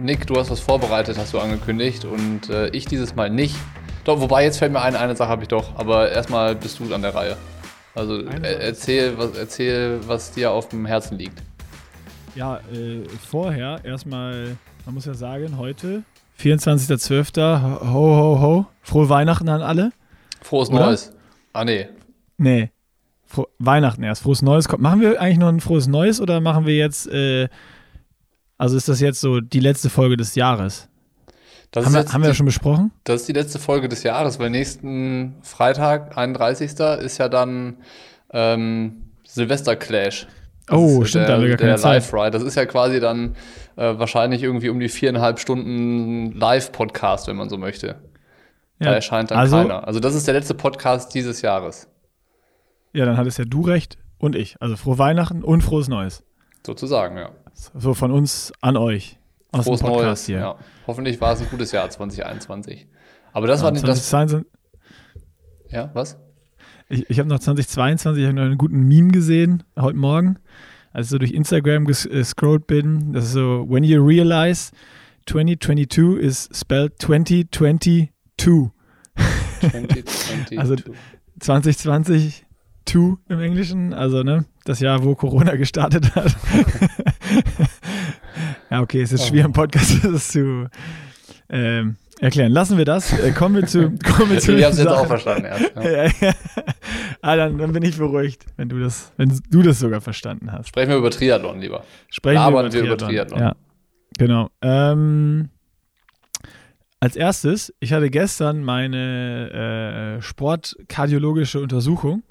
Nick, du hast was vorbereitet, hast du angekündigt und äh, ich dieses Mal nicht. Doch, wobei jetzt fällt mir ein, eine Sache habe ich doch, aber erstmal bist du an der Reihe. Also äh, erzähl, was, erzähl, was dir auf dem Herzen liegt. Ja, äh, vorher erstmal, man muss ja sagen, heute, 24.12., ho, ho, ho, frohe Weihnachten an alle. Frohes Oder? Neues. Ah, nee. Nee, Fro Weihnachten erst, frohes Neues. Machen wir eigentlich noch ein frohes Neues oder machen wir jetzt, äh, also ist das jetzt so die letzte Folge des Jahres? Das haben wir, die, haben wir das schon besprochen? Das ist die letzte Folge des Jahres, weil nächsten Freitag, 31. ist ja dann ähm, Silvester Clash. oh, stimmt, der, da haben wir gar keine der Live Ride. Das ist ja quasi dann äh, wahrscheinlich irgendwie um die viereinhalb Stunden Live-Podcast, wenn man so möchte. Ja. Da erscheint dann also, keiner. Also das ist der letzte Podcast dieses Jahres. Ja, dann hattest ja du recht und ich. Also frohe Weihnachten und frohes Neues. Sozusagen, ja. So von uns an euch. Aus frohes dem Podcast Neues, hier. Ja. Hoffentlich war es ein gutes Jahr 2021. Aber das ja, war nicht das. Ja, was? Ich, ich habe noch 2022 hab noch einen guten Meme gesehen heute Morgen, als ich so durch Instagram gescrollt bin. Das ist so, when you realize 2022 is spelled 2022. 2022. also 2020 2 im Englischen, also ne, das Jahr, wo Corona gestartet hat. ja, okay, es ist schwer im Podcast das zu ähm, erklären. Lassen wir das. Äh, kommen wir zu. Kommen wir zu ich habe es jetzt auch verstanden erst. Ja. ja, ja. Ah, dann, dann, bin ich beruhigt, wenn du das, wenn du das sogar verstanden hast. Sprechen wir über Triathlon lieber. Sprechen wir über Triathlon. über Triathlon. Ja, genau. Ähm, als erstes, ich hatte gestern meine äh, sportkardiologische Untersuchung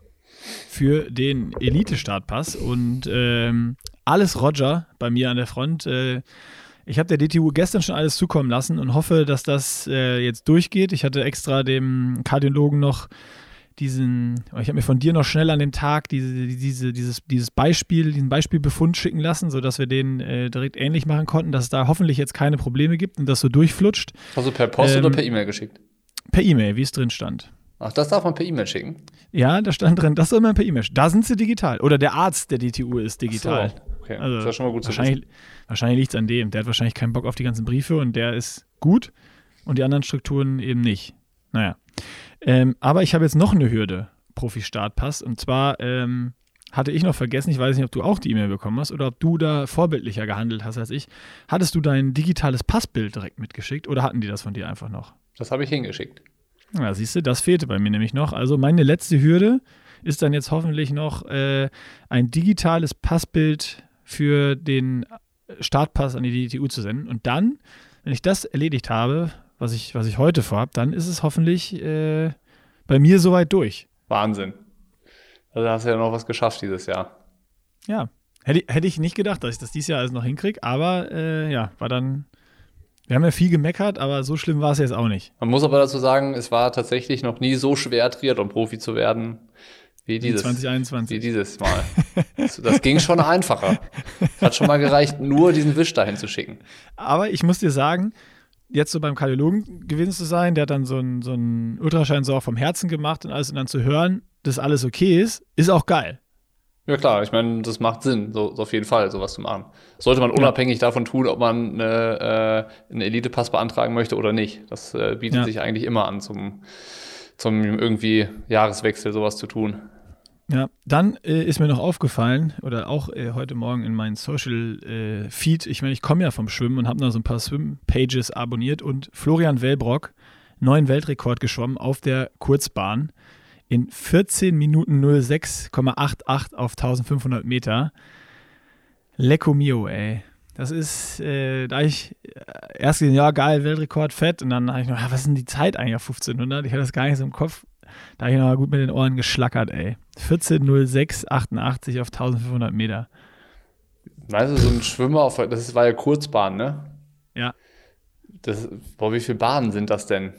für den Elite-Startpass und ähm, alles Roger bei mir an der Front. Äh, ich habe der DTU gestern schon alles zukommen lassen und hoffe, dass das äh, jetzt durchgeht. Ich hatte extra dem Kardiologen noch diesen, ich habe mir von dir noch schnell an dem Tag diese, diese, dieses, dieses Beispiel, diesen Beispielbefund schicken lassen, sodass wir den äh, direkt ähnlich machen konnten, dass es da hoffentlich jetzt keine Probleme gibt und das so durchflutscht. Also per Post ähm, oder per E-Mail geschickt? Per E-Mail, wie es drin stand. Ach, das darf man per E-Mail schicken? Ja, da stand drin, das soll man per E-Mail schicken. Da sind sie digital. Oder der Arzt der DTU ist digital. So, okay. Also das ja schon mal gut zu wahrscheinlich, wissen. Wahrscheinlich liegt es an dem. Der hat wahrscheinlich keinen Bock auf die ganzen Briefe und der ist gut und die anderen Strukturen eben nicht. Naja. Ähm, aber ich habe jetzt noch eine Hürde, Profi-Startpass. Und zwar ähm, hatte ich noch vergessen, ich weiß nicht, ob du auch die E-Mail bekommen hast oder ob du da vorbildlicher gehandelt hast als ich. Hattest du dein digitales Passbild direkt mitgeschickt oder hatten die das von dir einfach noch? Das habe ich hingeschickt. Ja, siehst du, das fehlte bei mir nämlich noch. Also meine letzte Hürde ist dann jetzt hoffentlich noch äh, ein digitales Passbild für den Startpass an die DTU zu senden. Und dann, wenn ich das erledigt habe, was ich, was ich heute vorhabe, dann ist es hoffentlich äh, bei mir soweit durch. Wahnsinn. Also hast du ja noch was geschafft dieses Jahr. Ja. Hätte, hätte ich nicht gedacht, dass ich das dieses Jahr alles noch hinkriege, aber äh, ja, war dann wir haben ja viel gemeckert, aber so schlimm war es jetzt auch nicht. Man muss aber dazu sagen, es war tatsächlich noch nie so schwer, Triathlon-Profi zu werden wie dieses, 2021. Wie dieses Mal. das, ging schon einfacher. Es hat schon mal gereicht, nur diesen Wisch dahin zu schicken. Aber ich muss dir sagen, jetzt so beim Kardiologen gewesen zu sein, der hat dann so einen so Ultraschein so auch vom Herzen gemacht und alles und dann zu hören, dass alles okay ist, ist auch geil. Ja klar, ich meine, das macht Sinn, so, so auf jeden Fall, sowas zu machen. sollte man unabhängig ja. davon tun, ob man eine, äh, einen Elite-Pass beantragen möchte oder nicht. Das äh, bietet ja. sich eigentlich immer an, zum, zum irgendwie Jahreswechsel sowas zu tun. Ja, dann äh, ist mir noch aufgefallen, oder auch äh, heute Morgen in meinem Social äh, Feed, ich meine, ich komme ja vom Schwimmen und habe noch so ein paar Swim-Pages abonniert und Florian Wellbrock, neuen Weltrekord geschwommen auf der Kurzbahn in 14 Minuten 06,88 auf 1500 Meter. Lecco mio, ey. Das ist, äh, da ich äh, erst gesehen, ja, geil, Weltrekord, fett. Und dann habe ich noch, ja, was ist denn die Zeit eigentlich auf 1500? Ich hatte das gar nicht so im Kopf. Da habe ich noch gut mit den Ohren geschlackert, ey. 14,06,88 auf 1500 Meter. Weißt du, so ein Schwimmer, auf, das war ja Kurzbahn, ne? Ja. Das, boah, wie viele Bahnen sind das denn?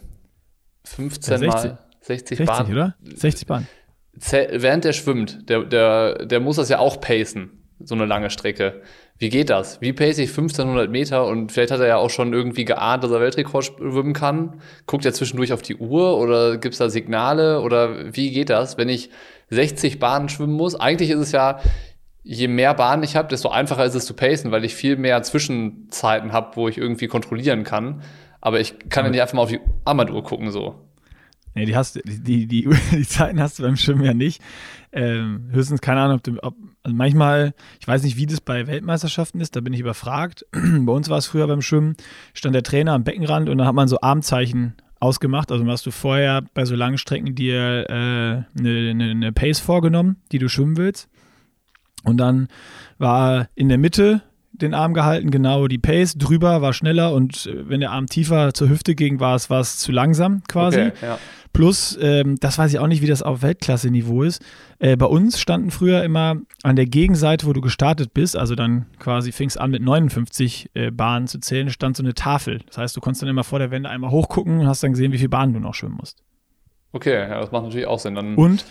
15 ja, mal. 60, 60 Bahnen. oder? 60 Bahnen. Während der schwimmt, der, der, der muss das ja auch pacen, so eine lange Strecke. Wie geht das? Wie pace ich 1500 Meter? Und vielleicht hat er ja auch schon irgendwie geahnt, dass er Weltrekord schwimmen kann. Guckt er zwischendurch auf die Uhr oder gibt es da Signale? Oder wie geht das, wenn ich 60 Bahnen schwimmen muss? Eigentlich ist es ja je mehr Bahnen ich habe, desto einfacher ist es zu pacen, weil ich viel mehr Zwischenzeiten habe, wo ich irgendwie kontrollieren kann. Aber ich kann ja nicht einfach mal auf die Armbanduhr gucken so. Nee, die hast die, die, die Zeiten hast du beim Schwimmen ja nicht. Ähm, höchstens, keine Ahnung, ob du, ob, also manchmal, ich weiß nicht, wie das bei Weltmeisterschaften ist, da bin ich überfragt. bei uns war es früher beim Schwimmen, stand der Trainer am Beckenrand und dann hat man so Armzeichen ausgemacht. Also hast du vorher bei so langen Strecken dir eine äh, ne, ne Pace vorgenommen, die du schwimmen willst. Und dann war in der Mitte den Arm gehalten, genau die Pace, drüber war schneller und äh, wenn der Arm tiefer zur Hüfte ging, war es, war es zu langsam quasi. Okay, ja. Plus, ähm, das weiß ich auch nicht, wie das auf Weltklasse-Niveau ist. Äh, bei uns standen früher immer an der Gegenseite, wo du gestartet bist, also dann quasi fingst an mit 59 äh, Bahnen zu zählen, stand so eine Tafel. Das heißt, du konntest dann immer vor der Wende einmal hochgucken und hast dann gesehen, wie viele Bahnen du noch schwimmen musst. Okay, ja, das macht natürlich auch Sinn. Dann und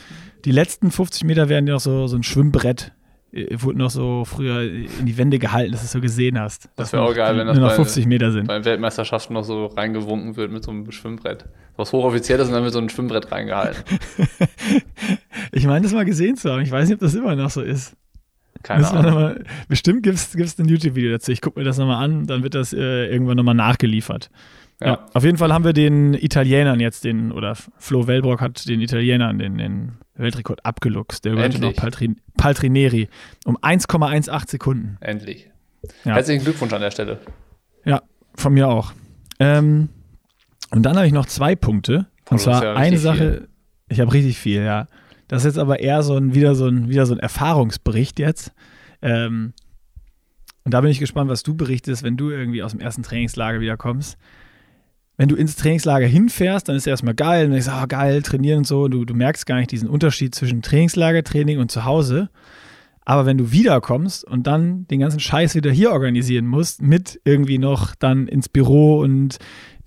die letzten 50 Meter werden dir noch so, so ein Schwimmbrett wurde noch so früher in die Wände gehalten, dass du es so gesehen hast. Das wäre auch geil, wenn das nur noch 50 Meter sind. Bei Weltmeisterschaften noch so reingewunken wird mit so einem Schwimmbrett. Was hochoffiziell ist und dann mit so einem Schwimmbrett reingehalten. ich meine, das mal gesehen zu haben. Ich weiß nicht, ob das immer noch so ist. Keine Ahnung. Mal, bestimmt gibt es ein YouTube-Video dazu. Ich gucke mir das nochmal an, dann wird das äh, irgendwann nochmal nachgeliefert. Ja. ja. auf jeden Fall haben wir den Italienern jetzt den, oder Flo Wellbrock hat den Italienern den, den Weltrekord abgeluchst. Der gehörte noch Paltrin Paltrineri um 1,18 Sekunden. Endlich. Ja. Herzlichen Glückwunsch an der Stelle. Ja, von mir auch. Ähm, und dann habe ich noch zwei Punkte. Und oh, zwar ja eine Sache, viel. ich habe richtig viel, ja. Das ist jetzt aber eher so ein, wieder, so ein, wieder so ein Erfahrungsbericht jetzt. Ähm, und da bin ich gespannt, was du berichtest, wenn du irgendwie aus dem ersten Trainingslager wieder kommst wenn du ins Trainingslager hinfährst, dann ist es erstmal geil und denkst, oh, geil, trainieren und so. Du, du merkst gar nicht diesen Unterschied zwischen Trainingslagertraining und zu Hause. Aber wenn du wiederkommst und dann den ganzen Scheiß wieder hier organisieren musst, mit irgendwie noch dann ins Büro und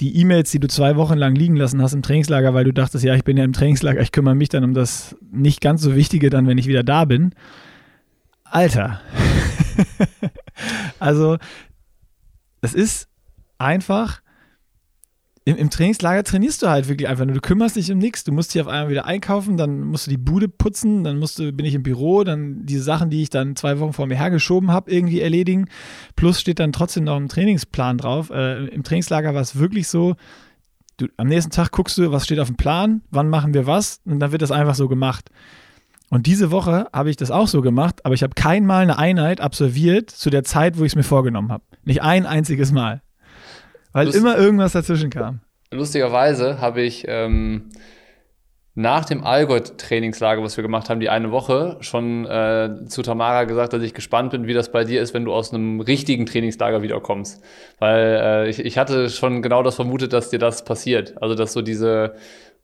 die E-Mails, die du zwei Wochen lang liegen lassen hast im Trainingslager, weil du dachtest, ja, ich bin ja im Trainingslager, ich kümmere mich dann um das nicht ganz so Wichtige dann, wenn ich wieder da bin. Alter. also, es ist einfach im, im, Trainingslager trainierst du halt wirklich einfach nur. Du kümmerst dich um nichts. Du musst dich auf einmal wieder einkaufen, dann musst du die Bude putzen, dann musst du, bin ich im Büro, dann diese Sachen, die ich dann zwei Wochen vor mir hergeschoben habe, irgendwie erledigen. Plus steht dann trotzdem noch ein Trainingsplan drauf. Äh, Im Trainingslager war es wirklich so, du, am nächsten Tag guckst du, was steht auf dem Plan, wann machen wir was und dann wird das einfach so gemacht. Und diese Woche habe ich das auch so gemacht, aber ich habe kein Mal eine Einheit absolviert zu der Zeit, wo ich es mir vorgenommen habe. Nicht ein einziges Mal. Weil Lust immer irgendwas dazwischen kam. Lustigerweise habe ich ähm, nach dem Allgäu-Trainingslager, was wir gemacht haben, die eine Woche, schon äh, zu Tamara gesagt, dass ich gespannt bin, wie das bei dir ist, wenn du aus einem richtigen Trainingslager wiederkommst. Weil äh, ich, ich hatte schon genau das vermutet, dass dir das passiert. Also, dass so diese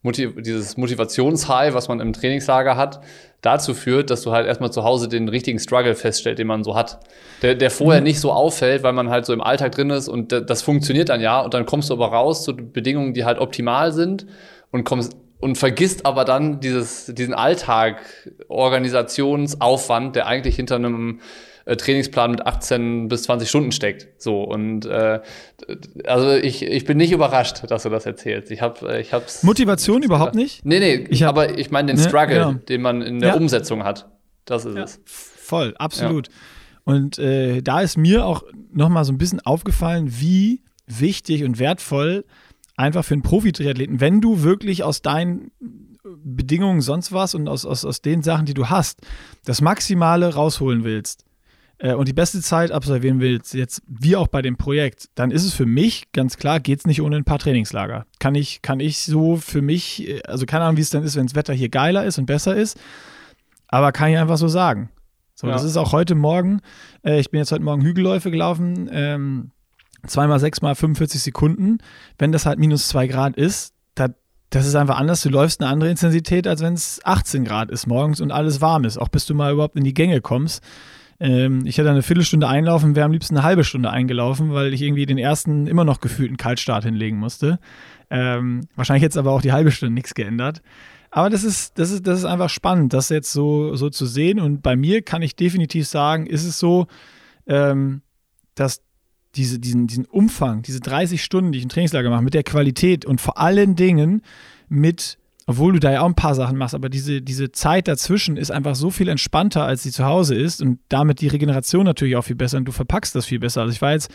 Motiv dieses Motivationshigh, was man im Trainingslager hat, dazu führt, dass du halt erstmal zu Hause den richtigen Struggle feststellt, den man so hat. Der, der vorher mhm. nicht so auffällt, weil man halt so im Alltag drin ist und das funktioniert dann ja und dann kommst du aber raus zu Bedingungen, die halt optimal sind und kommst und vergisst aber dann dieses, diesen Alltag, Organisationsaufwand, der eigentlich hinter einem äh, Trainingsplan mit 18 bis 20 Stunden steckt. So und äh, also ich, ich bin nicht überrascht, dass du das erzählst. Ich habe äh, ich hab's Motivation überhaupt nicht. Nee, nee, ich hab, aber ich meine den ne, Struggle, genau. den man in der ja. Umsetzung hat. Das ist ja. es. Voll, absolut. Ja. Und äh, da ist mir auch noch mal so ein bisschen aufgefallen, wie wichtig und wertvoll einfach für einen Profi-Triathleten, wenn du wirklich aus deinen Bedingungen sonst was und aus, aus, aus den Sachen, die du hast, das Maximale rausholen willst, äh, und die beste Zeit absolvieren willst, jetzt wie auch bei dem Projekt, dann ist es für mich ganz klar, geht es nicht ohne ein paar Trainingslager. Kann ich, kann ich so für mich, äh, also keine Ahnung, wie es dann ist, wenn das Wetter hier geiler ist und besser ist, aber kann ich einfach so sagen. So, ja. das ist auch heute Morgen, äh, ich bin jetzt heute Morgen Hügelläufe gelaufen, ähm, zweimal sechsmal 45 Sekunden. Wenn das halt minus zwei Grad ist, da, das ist einfach anders. Du läufst eine andere Intensität, als wenn es 18 Grad ist morgens und alles warm ist, auch bis du mal überhaupt in die Gänge kommst. Ähm, ich hätte eine Viertelstunde einlaufen, wäre am liebsten eine halbe Stunde eingelaufen, weil ich irgendwie den ersten immer noch gefühlten Kaltstart hinlegen musste. Ähm, wahrscheinlich jetzt aber auch die halbe Stunde nichts geändert. Aber das ist, das ist, das ist einfach spannend, das jetzt so, so zu sehen. Und bei mir kann ich definitiv sagen, ist es so, ähm, dass diese, diesen, diesen Umfang, diese 30 Stunden, die ich im Trainingslager mache, mit der Qualität und vor allen Dingen mit obwohl du da ja auch ein paar Sachen machst, aber diese, diese Zeit dazwischen ist einfach so viel entspannter, als sie zu Hause ist und damit die Regeneration natürlich auch viel besser und du verpackst das viel besser. Also ich war jetzt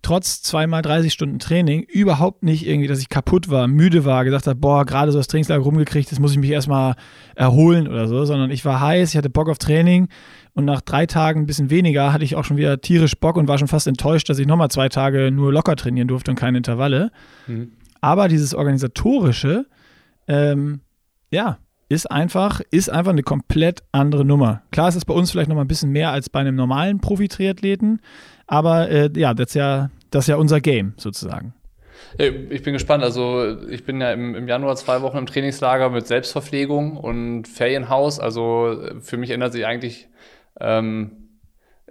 trotz zweimal 30 Stunden Training überhaupt nicht irgendwie, dass ich kaputt war, müde war, gesagt habe, boah, gerade so das Trainingslager rumgekriegt, jetzt muss ich mich erstmal erholen oder so, sondern ich war heiß, ich hatte Bock auf Training und nach drei Tagen ein bisschen weniger hatte ich auch schon wieder tierisch Bock und war schon fast enttäuscht, dass ich nochmal zwei Tage nur locker trainieren durfte und keine Intervalle. Mhm. Aber dieses organisatorische, ähm, ja, ist einfach, ist einfach eine komplett andere Nummer. Klar, es ist bei uns vielleicht noch mal ein bisschen mehr als bei einem normalen Profi-Triathleten, aber äh, ja, das ist ja, das ist ja unser Game sozusagen. Ich bin gespannt. Also ich bin ja im, im, Januar zwei Wochen im Trainingslager mit Selbstverpflegung und Ferienhaus. Also für mich ändert sich eigentlich ähm,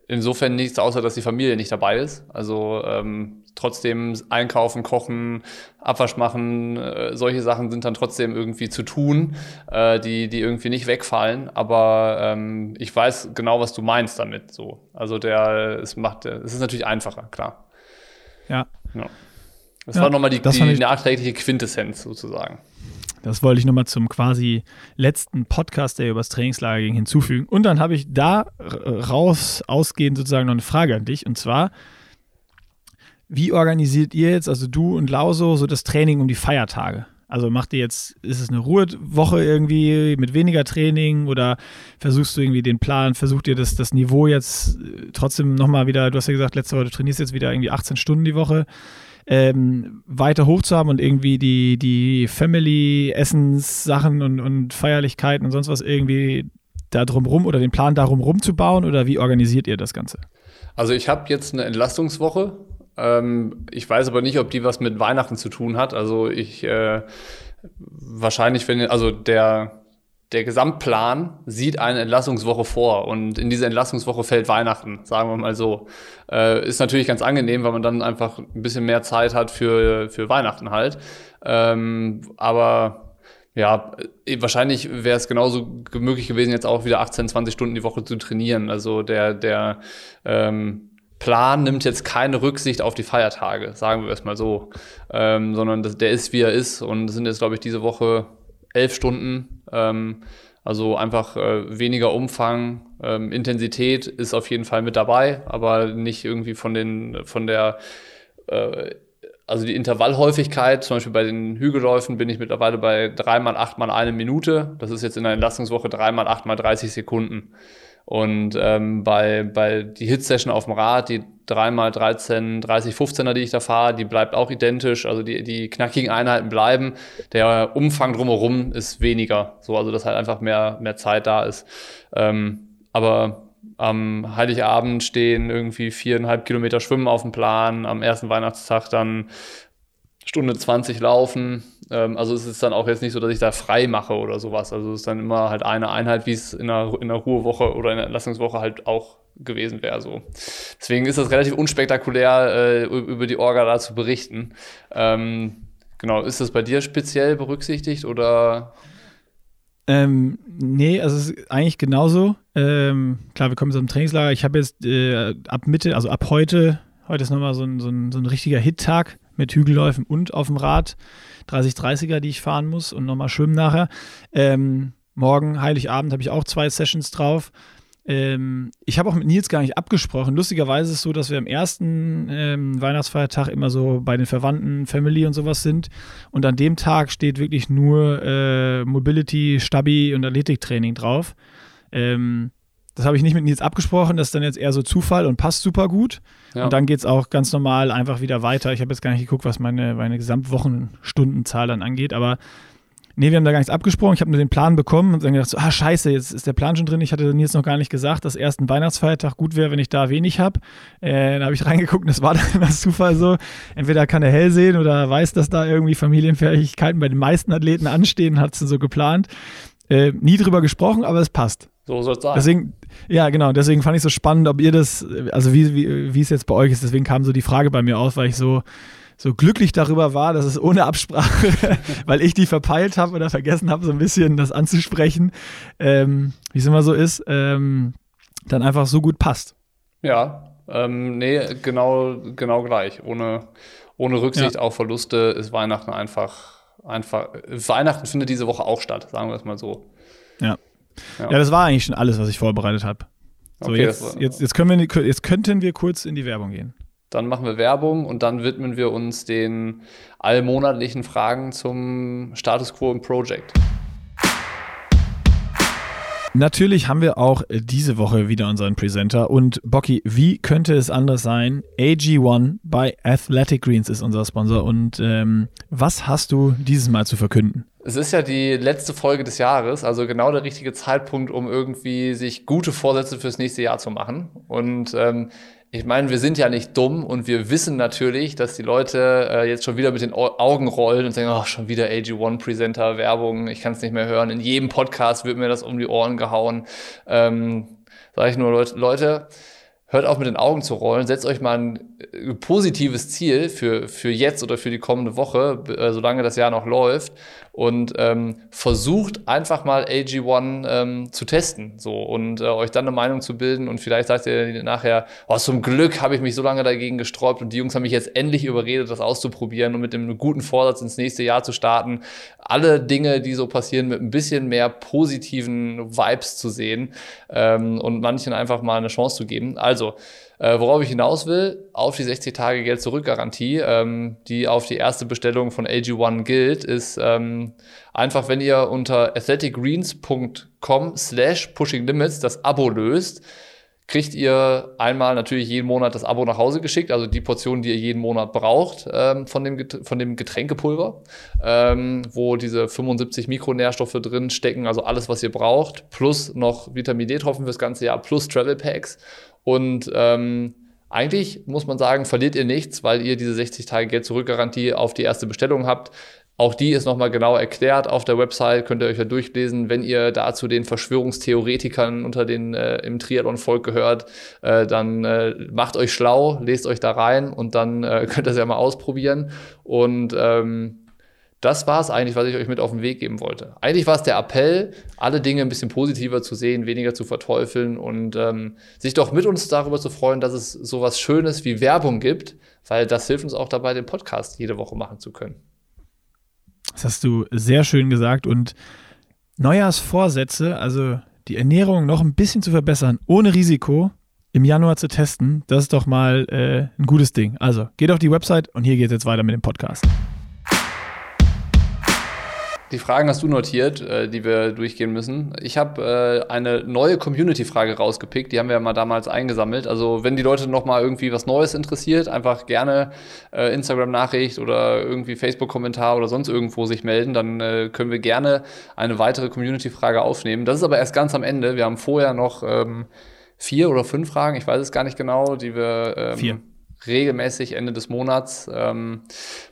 insofern nichts, außer dass die Familie nicht dabei ist. Also ähm, trotzdem einkaufen, kochen, Abwasch machen, äh, solche Sachen sind dann trotzdem irgendwie zu tun, äh, die, die irgendwie nicht wegfallen. Aber ähm, ich weiß genau, was du meinst damit. So. Also der, es macht, es ist natürlich einfacher, klar. Ja. ja. Das ja, war nochmal die, die nachträgliche Quintessenz sozusagen. Das wollte ich nochmal zum quasi letzten Podcast, der übers Trainingslager ging, hinzufügen. Und dann habe ich da raus ausgehend sozusagen noch eine Frage an dich. Und zwar, wie organisiert ihr jetzt, also du und Lauso, so das Training um die Feiertage? Also macht ihr jetzt, ist es eine Ruhewoche irgendwie mit weniger Training oder versuchst du irgendwie den Plan, versucht ihr das, das Niveau jetzt äh, trotzdem nochmal wieder, du hast ja gesagt, letzte Woche, du trainierst jetzt wieder irgendwie 18 Stunden die Woche ähm, weiter hoch zu haben und irgendwie die, die Family-Essenssachen und, und Feierlichkeiten und sonst was irgendwie da drumrum oder den Plan darum rumzubauen oder wie organisiert ihr das Ganze? Also ich habe jetzt eine Entlastungswoche. Ähm, ich weiß aber nicht, ob die was mit Weihnachten zu tun hat. Also ich äh, wahrscheinlich, wenn, also der der Gesamtplan sieht eine Entlassungswoche vor und in diese Entlassungswoche fällt Weihnachten, sagen wir mal so. Äh, ist natürlich ganz angenehm, weil man dann einfach ein bisschen mehr Zeit hat für, für Weihnachten halt. Ähm, aber ja, äh, wahrscheinlich wäre es genauso möglich gewesen, jetzt auch wieder 18, 20 Stunden die Woche zu trainieren. Also der, der ähm, Plan nimmt jetzt keine Rücksicht auf die Feiertage, sagen wir es mal so, ähm, sondern das, der ist, wie er ist und sind jetzt, glaube ich, diese Woche elf Stunden. Ähm, also einfach äh, weniger Umfang, ähm, Intensität ist auf jeden Fall mit dabei, aber nicht irgendwie von den von der äh, also die Intervallhäufigkeit, zum Beispiel bei den Hügelläufen bin ich mittlerweile bei dreimal acht mal eine Minute. Das ist jetzt in der Entlastungswoche dreimal acht mal 30 Sekunden. Und ähm, bei, bei die Hit-Session auf dem Rad, die 3x13, 30, 15er, die ich da fahre, die bleibt auch identisch. Also die, die knackigen Einheiten bleiben. Der Umfang drumherum ist weniger. So, also dass halt einfach mehr, mehr Zeit da ist. Ähm, aber am Heiligabend stehen irgendwie viereinhalb Kilometer Schwimmen auf dem Plan, am ersten Weihnachtstag dann Stunde 20 laufen. Ähm, also es ist dann auch jetzt nicht so, dass ich da frei mache oder sowas. Also es ist dann immer halt eine Einheit, wie es in einer, in einer Ruhewoche oder in der Entlassungswoche halt auch gewesen wäre. So. Deswegen ist das relativ unspektakulär, äh, über die Orga da zu berichten. Ähm, genau, ist das bei dir speziell berücksichtigt oder? Ähm, nee, also es ist eigentlich genauso. Ähm, klar, wir kommen zum Trainingslager. Ich habe jetzt äh, ab Mitte, also ab heute, heute ist nochmal so ein, so ein, so ein richtiger Hit-Tag mit Hügelläufen und auf dem Rad 30-30er, die ich fahren muss und nochmal schwimmen nachher. Ähm, morgen, Heiligabend, habe ich auch zwei Sessions drauf. Ähm, ich habe auch mit Nils gar nicht abgesprochen. Lustigerweise ist es so, dass wir am ersten ähm, Weihnachtsfeiertag immer so bei den Verwandten, Family und sowas sind. Und an dem Tag steht wirklich nur äh, Mobility, Stabi und Athletiktraining drauf. Ähm, das habe ich nicht mit Nils abgesprochen, das ist dann jetzt eher so Zufall und passt super gut. Ja. Und dann geht es auch ganz normal einfach wieder weiter. Ich habe jetzt gar nicht geguckt, was meine, meine Gesamtwochenstundenzahl dann angeht, aber nee, wir haben da gar nichts abgesprochen. Ich habe nur den Plan bekommen und dann gedacht, so, ah, scheiße, jetzt ist der Plan schon drin. Ich hatte Nils noch gar nicht gesagt, dass erst ein Weihnachtsfeiertag gut wäre, wenn ich da wenig habe. Äh, dann habe ich reingeguckt und das war dann das Zufall so. Entweder kann er hell sehen oder weiß, dass da irgendwie Familienfähigkeiten bei den meisten Athleten anstehen, hat es so geplant. Äh, nie drüber gesprochen, aber es passt. So soll es sein. Deswegen, ja, genau, deswegen fand ich so spannend, ob ihr das, also wie, wie, wie es jetzt bei euch ist, deswegen kam so die Frage bei mir auf, weil ich so, so glücklich darüber war, dass es ohne Absprache, weil ich die verpeilt habe oder vergessen habe, so ein bisschen das anzusprechen, ähm, wie es immer so ist, ähm, dann einfach so gut passt. Ja, ähm, nee, genau, genau gleich. Ohne, ohne Rücksicht ja. auf Verluste ist Weihnachten einfach einfach. Weihnachten findet diese Woche auch statt, sagen wir es mal so. Ja. Ja. ja das war eigentlich schon alles, was ich vorbereitet habe. So, okay, jetzt, jetzt, jetzt, können wir, jetzt könnten wir kurz in die Werbung gehen. Dann machen wir Werbung und dann widmen wir uns den allmonatlichen Fragen zum Status Quo im Project. Natürlich haben wir auch diese Woche wieder unseren Presenter und Bocky, wie könnte es anders sein? AG1 bei Athletic Greens ist unser Sponsor und ähm, was hast du dieses Mal zu verkünden? Es ist ja die letzte Folge des Jahres, also genau der richtige Zeitpunkt, um irgendwie sich gute Vorsätze fürs nächste Jahr zu machen. Und ähm, ich meine, wir sind ja nicht dumm und wir wissen natürlich, dass die Leute äh, jetzt schon wieder mit den Augen rollen und sagen, oh, schon wieder AG1-Presenter, Werbung, ich kann es nicht mehr hören. In jedem Podcast wird mir das um die Ohren gehauen. Ähm, Sage ich nur, Leute, Leute, hört auf mit den Augen zu rollen, setzt euch mal ein äh, positives Ziel für, für jetzt oder für die kommende Woche, äh, solange das Jahr noch läuft und ähm, versucht einfach mal AG1 ähm, zu testen so und äh, euch dann eine Meinung zu bilden und vielleicht sagt ihr nachher, oh, zum Glück habe ich mich so lange dagegen gesträubt und die Jungs haben mich jetzt endlich überredet, das auszuprobieren und mit dem guten Vorsatz ins nächste Jahr zu starten. Alle Dinge, die so passieren, mit ein bisschen mehr positiven Vibes zu sehen ähm, und manchen einfach mal eine Chance zu geben. Also äh, worauf ich hinaus will, auf die 60 Tage Geld zurück Garantie, ähm, die auf die erste Bestellung von AG1 gilt, ist ähm, einfach, wenn ihr unter athleticgreens.com slash pushing limits das Abo löst, kriegt ihr einmal natürlich jeden Monat das Abo nach Hause geschickt, also die Portion, die ihr jeden Monat braucht ähm, von, dem von dem Getränkepulver, ähm, wo diese 75 Mikronährstoffe drin stecken, also alles, was ihr braucht, plus noch Vitamin D-Tropfen fürs ganze Jahr, plus Travel Packs. Und ähm, eigentlich muss man sagen, verliert ihr nichts, weil ihr diese 60 Tage Geld zurück-Garantie auf die erste Bestellung habt. Auch die ist nochmal genau erklärt auf der Website, könnt ihr euch ja durchlesen. Wenn ihr dazu den Verschwörungstheoretikern unter den äh, im Triathlon-Volk gehört, äh, dann äh, macht euch schlau, lest euch da rein und dann äh, könnt ihr es ja mal ausprobieren. Und ähm, das war es eigentlich, was ich euch mit auf den Weg geben wollte. Eigentlich war es der Appell, alle Dinge ein bisschen positiver zu sehen, weniger zu verteufeln und ähm, sich doch mit uns darüber zu freuen, dass es sowas Schönes wie Werbung gibt, weil das hilft uns auch dabei, den Podcast jede Woche machen zu können. Das hast du sehr schön gesagt und Neujahrsvorsätze, also die Ernährung noch ein bisschen zu verbessern, ohne Risiko im Januar zu testen, das ist doch mal äh, ein gutes Ding. Also geht auf die Website und hier geht es jetzt weiter mit dem Podcast. Die Fragen hast du notiert, äh, die wir durchgehen müssen. Ich habe äh, eine neue Community-Frage rausgepickt, die haben wir ja mal damals eingesammelt. Also wenn die Leute noch mal irgendwie was Neues interessiert, einfach gerne äh, Instagram-Nachricht oder irgendwie Facebook-Kommentar oder sonst irgendwo sich melden, dann äh, können wir gerne eine weitere Community-Frage aufnehmen. Das ist aber erst ganz am Ende. Wir haben vorher noch ähm, vier oder fünf Fragen, ich weiß es gar nicht genau, die wir ähm, vier. regelmäßig Ende des Monats ähm,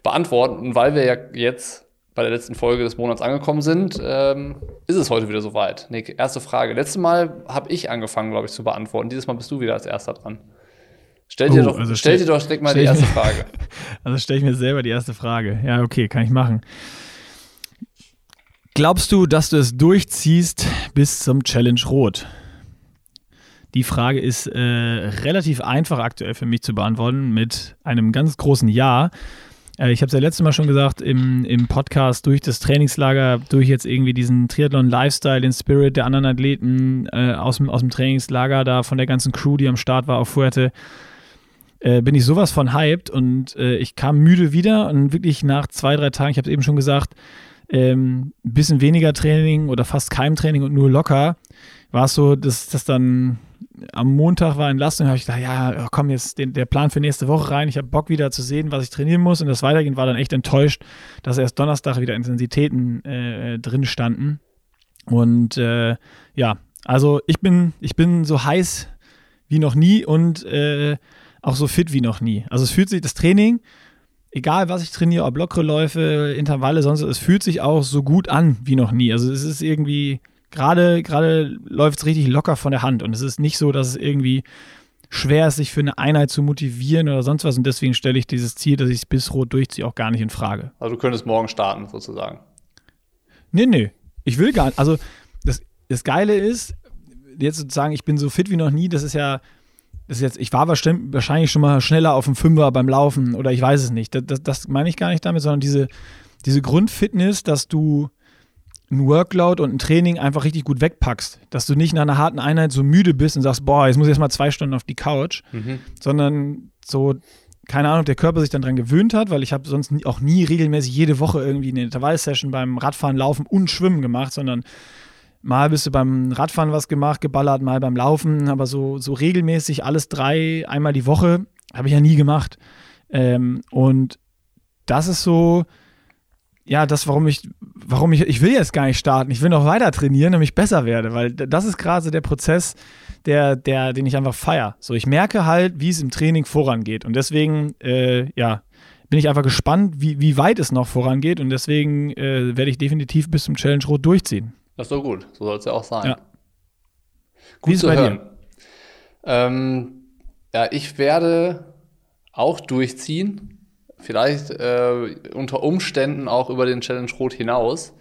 beantworten. Und weil wir ja jetzt bei der letzten Folge des Monats angekommen sind, ähm, ist es heute wieder soweit. Nick, erste Frage. Letztes Mal habe ich angefangen, glaube ich, zu beantworten. Dieses Mal bist du wieder als Erster dran. Stell dir, oh, doch, also stell, stell dir doch direkt mal die erste mir, Frage. Also stelle ich mir selber die erste Frage. Ja, okay, kann ich machen. Glaubst du, dass du es durchziehst bis zum Challenge Rot? Die Frage ist äh, relativ einfach aktuell für mich zu beantworten mit einem ganz großen Ja. Äh, ich habe es ja letztes Mal schon gesagt im, im Podcast, durch das Trainingslager, durch jetzt irgendwie diesen Triathlon-Lifestyle, den Spirit der anderen Athleten äh, aus, dem, aus dem Trainingslager, da von der ganzen Crew, die am Start war auf Fuerte, äh, bin ich sowas von hyped und äh, ich kam müde wieder und wirklich nach zwei, drei Tagen, ich habe es eben schon gesagt, ähm, bisschen weniger Training oder fast kein Training und nur locker, war es so, dass das dann am Montag war Entlastung, habe ich gedacht, ja, komm jetzt den, der Plan für nächste Woche rein. Ich habe Bock wieder zu sehen, was ich trainieren muss. Und das Weitergehen war dann echt enttäuscht, dass erst Donnerstag wieder Intensitäten äh, drin standen. Und äh, ja, also ich bin, ich bin so heiß wie noch nie und äh, auch so fit wie noch nie. Also es fühlt sich das Training, egal was ich trainiere, ob lockere Läufe, Intervalle, sonst, es fühlt sich auch so gut an wie noch nie. Also es ist irgendwie gerade gerade läuft es richtig locker von der Hand und es ist nicht so, dass es irgendwie schwer ist, sich für eine Einheit zu motivieren oder sonst was und deswegen stelle ich dieses Ziel, dass ich es bis rot durchziehe, auch gar nicht in Frage. Also du könntest morgen starten sozusagen. Nee, nee, ich will gar nicht. Also das, das Geile ist, jetzt sozusagen, ich bin so fit wie noch nie, das ist ja, das ist jetzt, ich war wahrscheinlich schon mal schneller auf dem Fünfer beim Laufen oder ich weiß es nicht. Das, das, das meine ich gar nicht damit, sondern diese, diese Grundfitness, dass du ein Workload und ein Training einfach richtig gut wegpackst. Dass du nicht nach einer harten Einheit so müde bist und sagst, boah, jetzt muss ich erst mal zwei Stunden auf die Couch, mhm. sondern so, keine Ahnung, der Körper sich dann dran gewöhnt hat, weil ich habe sonst auch nie regelmäßig jede Woche irgendwie eine Intervallsession beim Radfahren, Laufen und Schwimmen gemacht, sondern mal bist du beim Radfahren was gemacht, geballert, mal beim Laufen, aber so, so regelmäßig alles drei, einmal die Woche, habe ich ja nie gemacht. Ähm, und das ist so, ja, das, warum ich, warum ich, ich will jetzt gar nicht starten, ich will noch weiter trainieren, damit ich besser werde, weil das ist gerade so der Prozess, der, der, den ich einfach feiere. So, ich merke halt, wie es im Training vorangeht und deswegen, äh, ja, bin ich einfach gespannt, wie, wie weit es noch vorangeht und deswegen äh, werde ich definitiv bis zum Challenge Rot durchziehen. Das ist doch gut, so soll es ja auch sein. Ja. Gut wie ist zu bei hören. Dir? Ähm, ja, ich werde auch durchziehen vielleicht äh, unter Umständen auch über den Challenge Rot hinaus.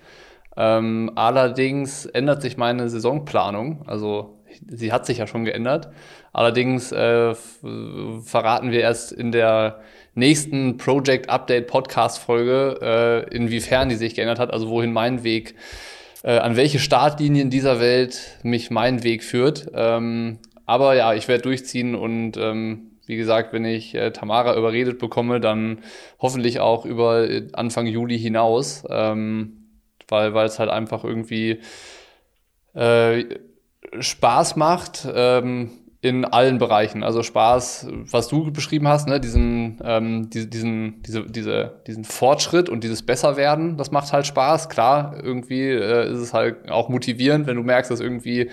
Ähm, allerdings ändert sich meine Saisonplanung. Also sie hat sich ja schon geändert. Allerdings äh, verraten wir erst in der nächsten Project Update Podcast Folge, äh, inwiefern die sich geändert hat, also wohin mein Weg, äh, an welche Startlinien dieser Welt mich mein Weg führt. Ähm, aber ja, ich werde durchziehen und ähm, wie gesagt, wenn ich äh, Tamara überredet bekomme, dann hoffentlich auch über äh, Anfang Juli hinaus, ähm, weil es halt einfach irgendwie äh, Spaß macht. Ähm, in allen Bereichen. Also Spaß, was du beschrieben hast, ne, diesen, ähm, diesen, diese, diese, diesen Fortschritt und dieses Besserwerden, das macht halt Spaß. Klar, irgendwie äh, ist es halt auch motivierend, wenn du merkst, dass irgendwie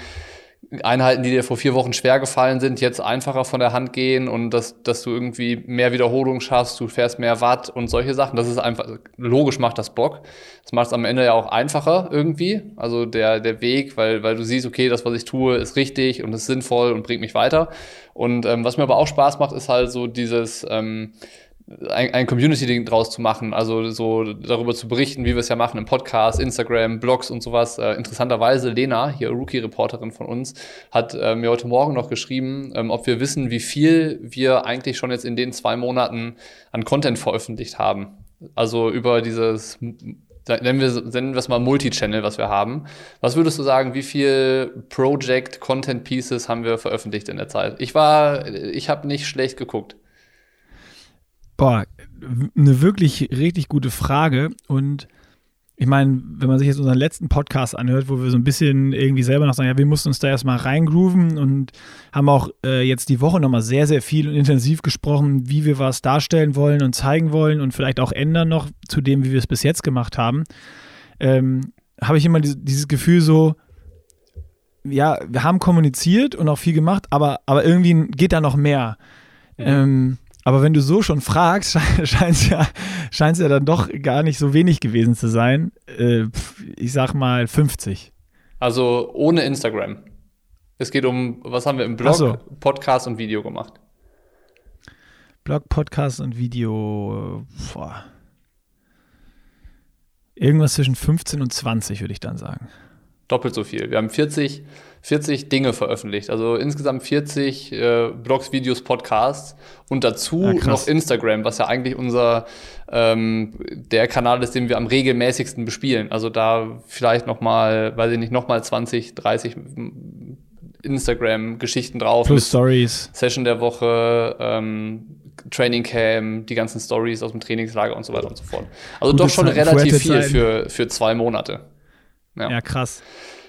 Einheiten, die dir vor vier Wochen schwer gefallen sind, jetzt einfacher von der Hand gehen und dass, dass du irgendwie mehr Wiederholung schaffst, du fährst mehr Watt und solche Sachen. Das ist einfach, logisch macht das Bock. Das macht es am Ende ja auch einfacher irgendwie. Also der, der Weg, weil, weil du siehst, okay, das, was ich tue, ist richtig und ist sinnvoll und bringt mich weiter. Und ähm, was mir aber auch Spaß macht, ist halt so dieses, ähm, ein, ein Community-Ding draus zu machen, also so darüber zu berichten, wie wir es ja machen im Podcast, Instagram, Blogs und sowas. Äh, interessanterweise, Lena, hier Rookie-Reporterin von uns, hat äh, mir heute Morgen noch geschrieben, ähm, ob wir wissen, wie viel wir eigentlich schon jetzt in den zwei Monaten an Content veröffentlicht haben. Also über dieses nennen wir, nennen wir es mal Multi-Channel, was wir haben. Was würdest du sagen, wie viel Project Content Pieces haben wir veröffentlicht in der Zeit? Ich war, ich habe nicht schlecht geguckt. Boah, eine wirklich richtig gute Frage. Und ich meine, wenn man sich jetzt unseren letzten Podcast anhört, wo wir so ein bisschen irgendwie selber noch sagen, ja, wir mussten uns da erstmal reingrooven und haben auch äh, jetzt die Woche nochmal sehr, sehr viel und intensiv gesprochen, wie wir was darstellen wollen und zeigen wollen und vielleicht auch ändern noch zu dem, wie wir es bis jetzt gemacht haben, ähm, habe ich immer dieses, Gefühl so, ja, wir haben kommuniziert und auch viel gemacht, aber, aber irgendwie geht da noch mehr. Mhm. Ähm, aber wenn du so schon fragst, scheint es ja, ja dann doch gar nicht so wenig gewesen zu sein. Äh, ich sag mal 50. Also ohne Instagram. Es geht um, was haben wir im Blog, so. Podcast und Video gemacht? Blog, Podcast und Video. Boah. Irgendwas zwischen 15 und 20, würde ich dann sagen. Doppelt so viel. Wir haben 40 40 Dinge veröffentlicht. Also insgesamt 40 äh, Blogs, Videos, Podcasts und dazu ja, noch Instagram, was ja eigentlich unser ähm, der Kanal ist, den wir am regelmäßigsten bespielen. Also da vielleicht noch mal, weiß ich nicht, noch mal 20, 30 Instagram-Geschichten drauf. Plus Stories. Session der Woche, ähm, Training Camp, die ganzen Stories aus dem Trainingslager und so weiter und so fort. Also Gute doch schon Zeit, relativ viel für, für zwei Monate. Ja, ja krass.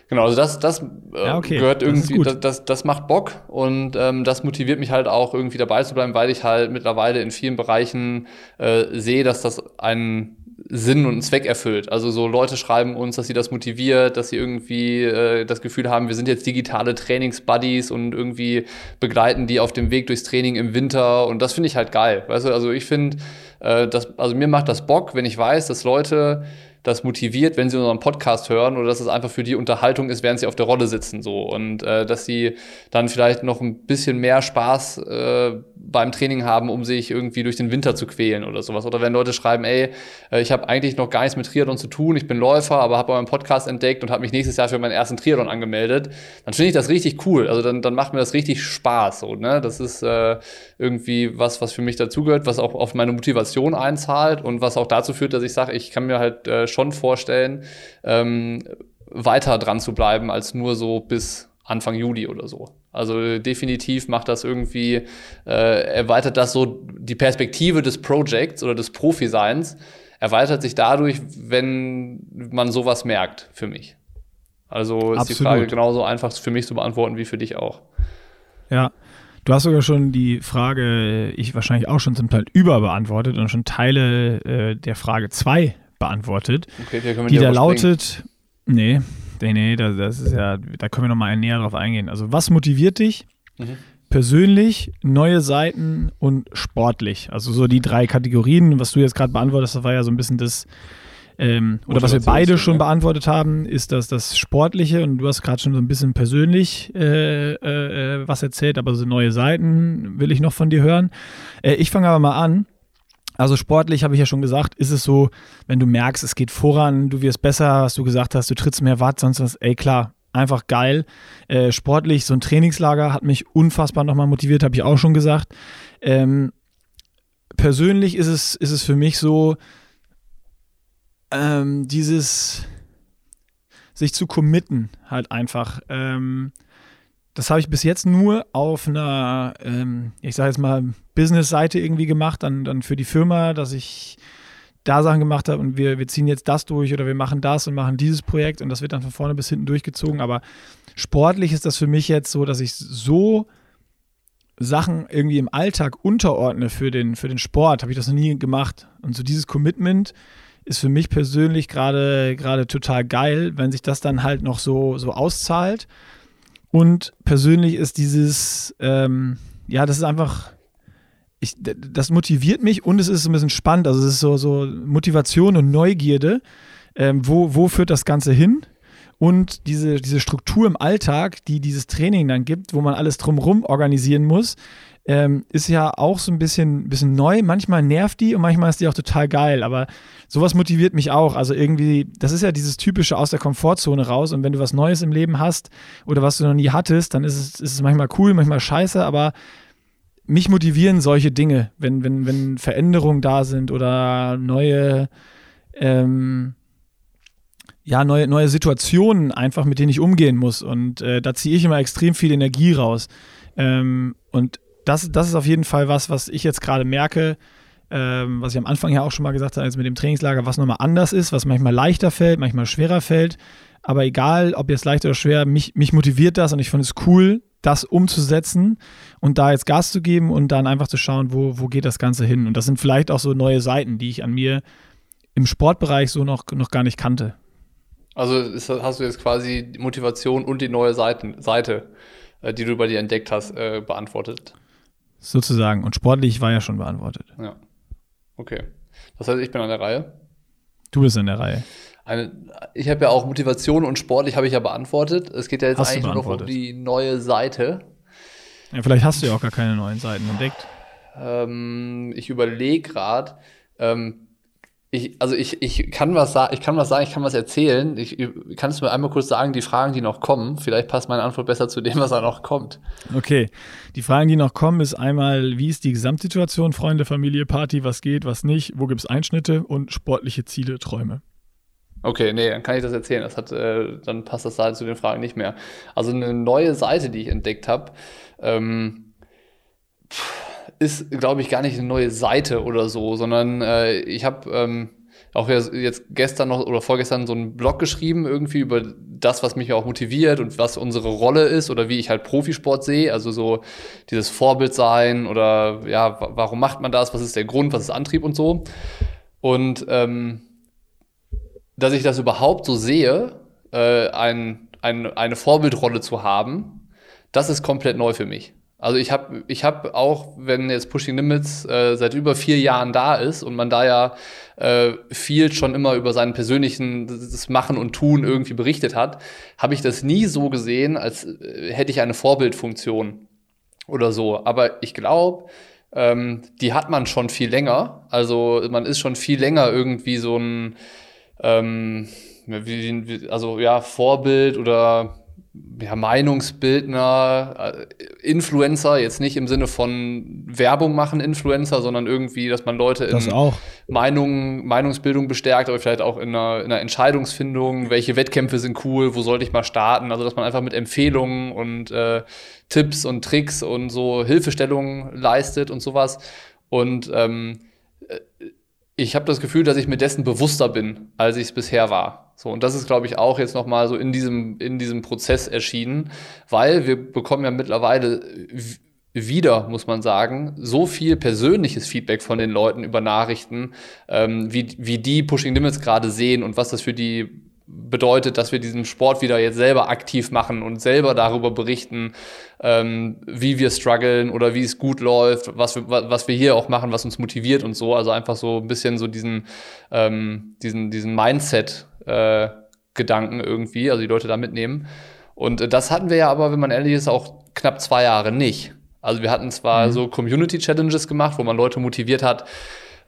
Genau, also das, das äh, ja, okay. gehört irgendwie, das, das, das, macht Bock und ähm, das motiviert mich halt auch irgendwie dabei zu bleiben, weil ich halt mittlerweile in vielen Bereichen äh, sehe, dass das einen Sinn und einen Zweck erfüllt. Also so Leute schreiben uns, dass sie das motiviert, dass sie irgendwie äh, das Gefühl haben, wir sind jetzt digitale Trainingsbuddies und irgendwie begleiten die auf dem Weg durchs Training im Winter und das finde ich halt geil. Weißt du, also ich finde, äh, das, also mir macht das Bock, wenn ich weiß, dass Leute das motiviert, wenn sie unseren Podcast hören oder dass es einfach für die Unterhaltung ist, während sie auf der Rolle sitzen so und äh, dass sie dann vielleicht noch ein bisschen mehr Spaß äh, beim Training haben, um sich irgendwie durch den Winter zu quälen oder sowas. Oder wenn Leute schreiben, ey, äh, ich habe eigentlich noch gar nichts mit Triathlon zu tun, ich bin Läufer, aber habe euren Podcast entdeckt und habe mich nächstes Jahr für meinen ersten Triathlon angemeldet, dann finde ich das richtig cool. Also dann, dann macht mir das richtig Spaß. So, ne? Das ist, äh, irgendwie was, was für mich dazugehört, was auch auf meine Motivation einzahlt und was auch dazu führt, dass ich sage, ich kann mir halt äh, schon vorstellen, ähm, weiter dran zu bleiben als nur so bis Anfang Juli oder so. Also definitiv macht das irgendwie, äh, erweitert das so die Perspektive des Projects oder des Profiseins, erweitert sich dadurch, wenn man sowas merkt, für mich. Also ist Absolut. die Frage genauso einfach für mich zu beantworten wie für dich auch. Ja, du hast sogar schon die Frage, ich wahrscheinlich auch schon zum Teil überbeantwortet und schon Teile äh, der Frage 2 beantwortet, okay, die da lautet, nee, nee, nee, das, das, ist ja, da können wir nochmal näher drauf eingehen. Also was motiviert dich? Mhm. Persönlich, neue Seiten und sportlich. Also so die drei Kategorien, was du jetzt gerade beantwortest, das war ja so ein bisschen das, ähm, oder was wir beide schon beantwortet haben, ist das, das Sportliche und du hast gerade schon so ein bisschen persönlich äh, äh, was erzählt, aber so neue Seiten will ich noch von dir hören. Äh, ich fange aber mal an. Also sportlich habe ich ja schon gesagt, ist es so, wenn du merkst, es geht voran, du wirst besser, was du gesagt hast, du trittst mehr Watt, sonst was, ey klar, einfach geil. Äh, sportlich, so ein Trainingslager hat mich unfassbar nochmal motiviert, habe ich auch schon gesagt. Ähm, persönlich ist es, ist es für mich so, ähm, dieses sich zu committen, halt einfach. Ähm, das habe ich bis jetzt nur auf einer, ähm, ich sage jetzt mal, Business-Seite irgendwie gemacht, dann, dann für die Firma, dass ich da Sachen gemacht habe und wir, wir ziehen jetzt das durch oder wir machen das und machen dieses Projekt und das wird dann von vorne bis hinten durchgezogen. Aber sportlich ist das für mich jetzt so, dass ich so Sachen irgendwie im Alltag unterordne für den, für den Sport, habe ich das noch nie gemacht. Und so dieses Commitment, ist für mich persönlich gerade gerade total geil, wenn sich das dann halt noch so, so auszahlt. Und persönlich ist dieses, ähm, ja, das ist einfach, ich, das motiviert mich und es ist ein bisschen spannend. Also es ist so, so Motivation und Neugierde. Ähm, wo, wo führt das Ganze hin? Und diese, diese Struktur im Alltag, die dieses Training dann gibt, wo man alles drumherum organisieren muss, ähm, ist ja auch so ein bisschen, bisschen neu. Manchmal nervt die und manchmal ist die auch total geil. Aber sowas motiviert mich auch. Also irgendwie, das ist ja dieses typische aus der Komfortzone raus. Und wenn du was Neues im Leben hast oder was du noch nie hattest, dann ist es, ist es manchmal cool, manchmal scheiße. Aber mich motivieren solche Dinge, wenn, wenn, wenn Veränderungen da sind oder neue, ähm, ja, neue, neue Situationen einfach, mit denen ich umgehen muss. Und äh, da ziehe ich immer extrem viel Energie raus. Ähm, und das, das ist auf jeden Fall was, was ich jetzt gerade merke, ähm, was ich am Anfang ja auch schon mal gesagt habe, jetzt mit dem Trainingslager, was nochmal anders ist, was manchmal leichter fällt, manchmal schwerer fällt. Aber egal, ob jetzt leicht oder schwer, mich, mich motiviert das und ich finde es cool, das umzusetzen und da jetzt Gas zu geben und dann einfach zu schauen, wo, wo geht das Ganze hin. Und das sind vielleicht auch so neue Seiten, die ich an mir im Sportbereich so noch, noch gar nicht kannte. Also ist, hast du jetzt quasi die Motivation und die neue Seiten, Seite, äh, die du bei dir entdeckt hast, äh, beantwortet. Sozusagen. Und sportlich war ja schon beantwortet. Ja. Okay. Das heißt, ich bin an der Reihe. Du bist in der Reihe. Eine, ich habe ja auch Motivation und sportlich habe ich ja beantwortet. Es geht ja jetzt hast eigentlich nur noch um die neue Seite. Ja, vielleicht hast du ja auch gar keine neuen Seiten entdeckt. Ähm, ich überlege gerade, ähm, ich, also ich, ich kann was sagen, ich kann was sagen, ich kann was erzählen. Ich, kannst du mir einmal kurz sagen, die Fragen, die noch kommen? Vielleicht passt meine Antwort besser zu dem, was da noch kommt. Okay. Die Fragen, die noch kommen, ist einmal, wie ist die Gesamtsituation, Freunde, Familie, Party, was geht, was nicht, wo gibt es Einschnitte und sportliche Ziele, Träume. Okay, nee, dann kann ich das erzählen. Das hat, äh, dann passt das da zu den Fragen nicht mehr. Also eine neue Seite, die ich entdeckt habe, ähm, ist, glaube ich, gar nicht eine neue Seite oder so, sondern äh, ich habe ähm, auch jetzt gestern noch oder vorgestern so einen Blog geschrieben, irgendwie über das, was mich auch motiviert und was unsere Rolle ist oder wie ich halt Profisport sehe. Also so dieses Vorbild sein oder ja, warum macht man das? Was ist der Grund? Was ist Antrieb und so? Und ähm, dass ich das überhaupt so sehe, äh, ein, ein, eine Vorbildrolle zu haben, das ist komplett neu für mich. Also ich habe ich hab auch, wenn jetzt Pushing Limits äh, seit über vier Jahren da ist und man da ja äh, viel schon immer über seinen persönlichen das Machen und Tun irgendwie berichtet hat, habe ich das nie so gesehen, als äh, hätte ich eine Vorbildfunktion oder so. Aber ich glaube, ähm, die hat man schon viel länger. Also man ist schon viel länger irgendwie so ein, ähm, wie, also ja, Vorbild oder ja, Meinungsbildner, äh, Influencer, jetzt nicht im Sinne von Werbung machen Influencer, sondern irgendwie, dass man Leute in Meinung, Meinungsbildung bestärkt, aber vielleicht auch in einer, in einer Entscheidungsfindung, welche Wettkämpfe sind cool, wo sollte ich mal starten, also dass man einfach mit Empfehlungen und äh, Tipps und Tricks und so Hilfestellungen leistet und sowas. Und ähm, äh, ich habe das Gefühl, dass ich mir dessen bewusster bin, als ich es bisher war. So, und das ist, glaube ich, auch jetzt nochmal so in diesem, in diesem Prozess erschienen, weil wir bekommen ja mittlerweile wieder, muss man sagen, so viel persönliches Feedback von den Leuten über Nachrichten, ähm, wie, wie die Pushing Limits gerade sehen und was das für die bedeutet, dass wir diesen Sport wieder jetzt selber aktiv machen und selber darüber berichten, ähm, wie wir strugglen oder wie es gut läuft, was wir, was wir hier auch machen, was uns motiviert und so. Also einfach so ein bisschen so diesen, ähm, diesen, diesen Mindset-Gedanken äh, irgendwie, also die Leute da mitnehmen. Und äh, das hatten wir ja aber, wenn man ehrlich ist, auch knapp zwei Jahre nicht. Also wir hatten zwar mhm. so Community Challenges gemacht, wo man Leute motiviert hat,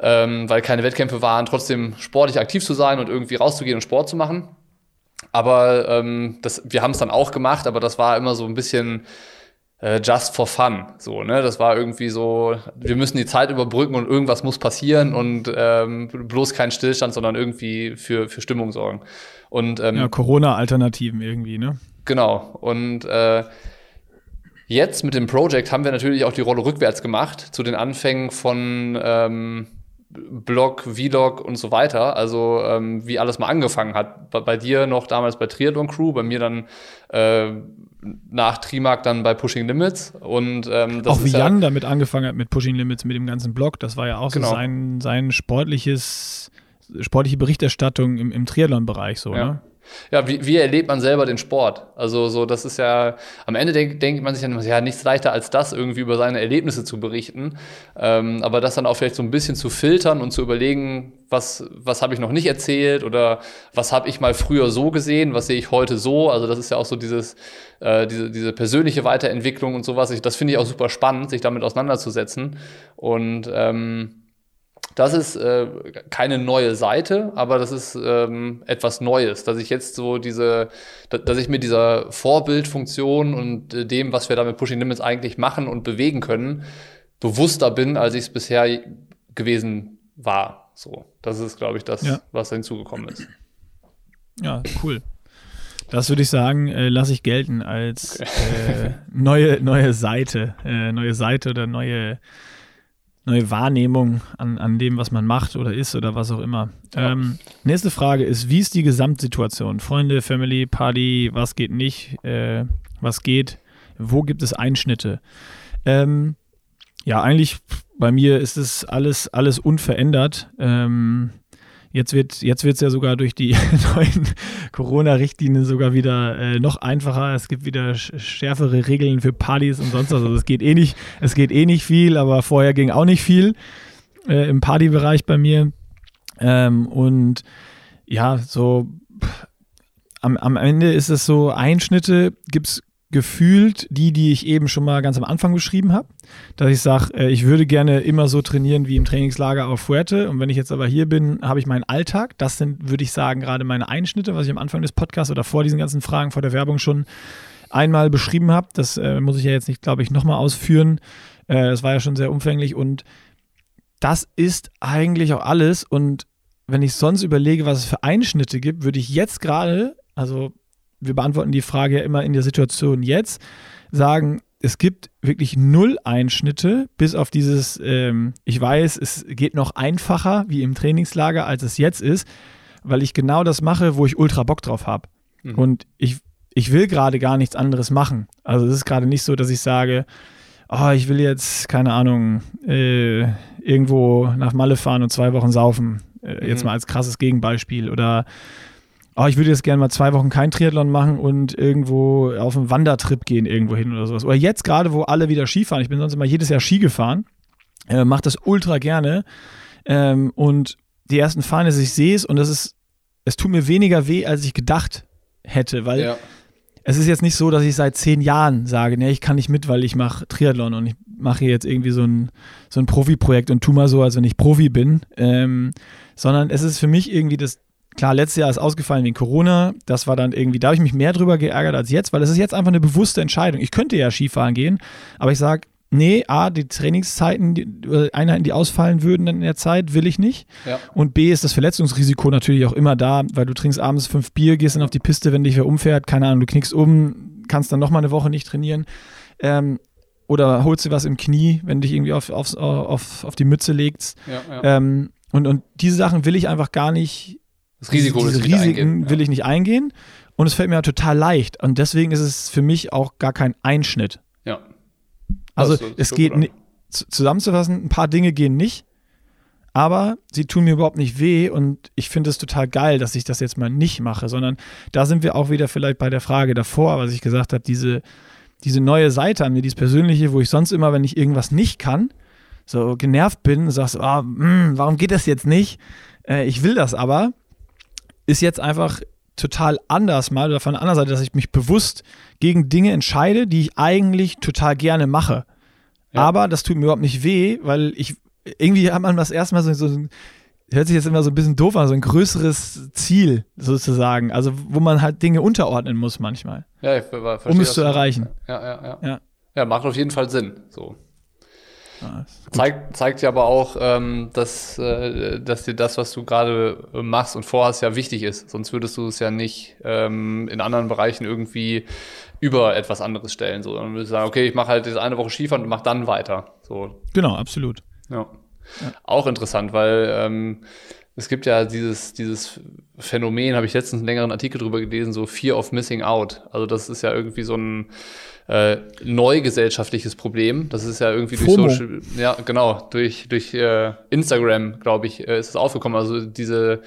ähm, weil keine Wettkämpfe waren, trotzdem sportlich aktiv zu sein und irgendwie rauszugehen und Sport zu machen. Aber ähm, das, wir haben es dann auch gemacht, aber das war immer so ein bisschen äh, just for fun. So, ne? Das war irgendwie so, wir müssen die Zeit überbrücken und irgendwas muss passieren und ähm, bloß kein Stillstand, sondern irgendwie für, für Stimmung sorgen. Und, ähm, ja, Corona-Alternativen irgendwie, ne? Genau. Und äh, jetzt mit dem Project haben wir natürlich auch die Rolle rückwärts gemacht zu den Anfängen von ähm, Blog, Vlog und so weiter. Also ähm, wie alles mal angefangen hat. Bei, bei, dir noch damals bei Triathlon Crew, bei mir dann äh, nach Trimark dann bei Pushing Limits. Und, ähm, auch wie Jan ja, damit angefangen hat mit Pushing Limits, mit dem ganzen Blog. Das war ja auch genau. so sein, sein sportliches, sportliche Berichterstattung im, im Triathlon-Bereich so, ja. ne? Ja, wie, wie erlebt man selber den Sport? Also so, das ist ja, am Ende denkt, denkt man sich dann, ja, nichts leichter als das, irgendwie über seine Erlebnisse zu berichten. Ähm, aber das dann auch vielleicht so ein bisschen zu filtern und zu überlegen, was, was habe ich noch nicht erzählt oder was habe ich mal früher so gesehen, was sehe ich heute so. Also das ist ja auch so dieses, äh, diese, diese persönliche Weiterentwicklung und sowas. Ich, das finde ich auch super spannend, sich damit auseinanderzusetzen. Und ähm, das ist äh, keine neue Seite, aber das ist ähm, etwas Neues, dass ich jetzt so diese, dass ich mit dieser Vorbildfunktion und äh, dem, was wir da mit Pushing Limits eigentlich machen und bewegen können, bewusster bin, als ich es bisher gewesen war. So, das ist, glaube ich, das, ja. was da hinzugekommen ist. Ja, cool. Das würde ich sagen, äh, lasse ich gelten als okay. äh, neue, neue Seite, äh, neue Seite oder neue neue Wahrnehmung an, an dem, was man macht oder ist oder was auch immer. Ja. Ähm, nächste Frage ist, wie ist die Gesamtsituation? Freunde, Family, Party, was geht nicht, äh, was geht, wo gibt es Einschnitte? Ähm, ja, eigentlich bei mir ist es alles, alles unverändert. Ähm, Jetzt wird jetzt wird's ja sogar durch die neuen Corona-Richtlinien sogar wieder äh, noch einfacher. Es gibt wieder schärfere Regeln für Partys und sonst was. Also es geht eh nicht, es geht eh nicht viel, aber vorher ging auch nicht viel äh, im Partybereich bei mir. Ähm, und ja, so am, am Ende ist es so, Einschnitte gibt es gefühlt die, die ich eben schon mal ganz am Anfang beschrieben habe, dass ich sage, äh, ich würde gerne immer so trainieren wie im Trainingslager auf Fuerte und wenn ich jetzt aber hier bin, habe ich meinen Alltag. Das sind, würde ich sagen, gerade meine Einschnitte, was ich am Anfang des Podcasts oder vor diesen ganzen Fragen, vor der Werbung schon einmal beschrieben habe. Das äh, muss ich ja jetzt nicht, glaube ich, nochmal ausführen. Äh, das war ja schon sehr umfänglich und das ist eigentlich auch alles und wenn ich sonst überlege, was es für Einschnitte gibt, würde ich jetzt gerade, also wir beantworten die Frage ja immer in der Situation jetzt, sagen, es gibt wirklich null Einschnitte, bis auf dieses, ähm, ich weiß, es geht noch einfacher wie im Trainingslager, als es jetzt ist, weil ich genau das mache, wo ich ultra Bock drauf habe. Mhm. Und ich, ich will gerade gar nichts anderes machen. Also es ist gerade nicht so, dass ich sage, oh, ich will jetzt, keine Ahnung, äh, irgendwo nach Malle fahren und zwei Wochen saufen. Äh, jetzt mhm. mal als krasses Gegenbeispiel. Oder oh, ich würde jetzt gerne mal zwei Wochen kein Triathlon machen und irgendwo auf einen Wandertrip gehen irgendwo hin oder sowas. Oder jetzt gerade, wo alle wieder Skifahren. Ich bin sonst immer jedes Jahr Ski gefahren. Äh, mache das ultra gerne. Ähm, und die ersten Fahren, ich sehe es und das ist, es tut mir weniger weh, als ich gedacht hätte, weil ja. es ist jetzt nicht so, dass ich seit zehn Jahren sage, ne, ich kann nicht mit, weil ich mache Triathlon und ich mache jetzt irgendwie so ein, so ein Profi-Projekt und tu mal so, als wenn ich Profi bin, ähm, sondern es ist für mich irgendwie das Klar, letztes Jahr ist ausgefallen wegen Corona. Das war dann irgendwie, da habe ich mich mehr drüber geärgert als jetzt, weil es ist jetzt einfach eine bewusste Entscheidung. Ich könnte ja Skifahren gehen, aber ich sage, nee, A, die Trainingszeiten, die Einheiten, die ausfallen würden in der Zeit, will ich nicht. Ja. Und B, ist das Verletzungsrisiko natürlich auch immer da, weil du trinkst abends fünf Bier, gehst dann auf die Piste, wenn dich wer umfährt, keine Ahnung, du knickst um, kannst dann nochmal eine Woche nicht trainieren. Ähm, oder holst dir was im Knie, wenn du dich irgendwie auf, auf, auf, auf die Mütze legst. Ja, ja. Ähm, und, und diese Sachen will ich einfach gar nicht. Das Risiko diese Risiken will ich nicht eingehen. Und es fällt mir total leicht. Und deswegen ist es für mich auch gar kein Einschnitt. Ja. Also das, es geht zusammenzufassen, ein paar Dinge gehen nicht, aber sie tun mir überhaupt nicht weh und ich finde es total geil, dass ich das jetzt mal nicht mache, sondern da sind wir auch wieder vielleicht bei der Frage davor, was ich gesagt habe, diese, diese neue Seite an mir, dieses Persönliche, wo ich sonst immer, wenn ich irgendwas nicht kann, so genervt bin und sagst, oh, mh, warum geht das jetzt nicht? Äh, ich will das aber, ist jetzt einfach total anders mal oder von der anderen Seite, dass ich mich bewusst gegen Dinge entscheide, die ich eigentlich total gerne mache. Ja. Aber das tut mir überhaupt nicht weh, weil ich irgendwie hat man das erstmal so, so hört sich jetzt immer so ein bisschen doof an, so ein größeres Ziel sozusagen, also wo man halt Dinge unterordnen muss manchmal. Ja, ich verstehe, um es zu erreichen. Ja, ja, ja, ja. Ja, macht auf jeden Fall Sinn. So. Ah, zeigt, zeigt ja aber auch, ähm, dass, äh, dass dir das, was du gerade machst und vorhast, ja wichtig ist. Sonst würdest du es ja nicht ähm, in anderen Bereichen irgendwie über etwas anderes stellen. So. Dann würdest du sagen, okay, ich mache halt diese eine Woche Skifahren und mache dann weiter. So. Genau, absolut. Ja. ja. Auch interessant, weil ähm, es gibt ja dieses, dieses Phänomen, habe ich letztens einen längeren Artikel drüber gelesen, so Fear of Missing Out. Also das ist ja irgendwie so ein äh, neugesellschaftliches Problem. Das ist ja irgendwie durch Social, ja genau, durch, durch äh, Instagram, glaube ich, äh, ist es aufgekommen. Also diese,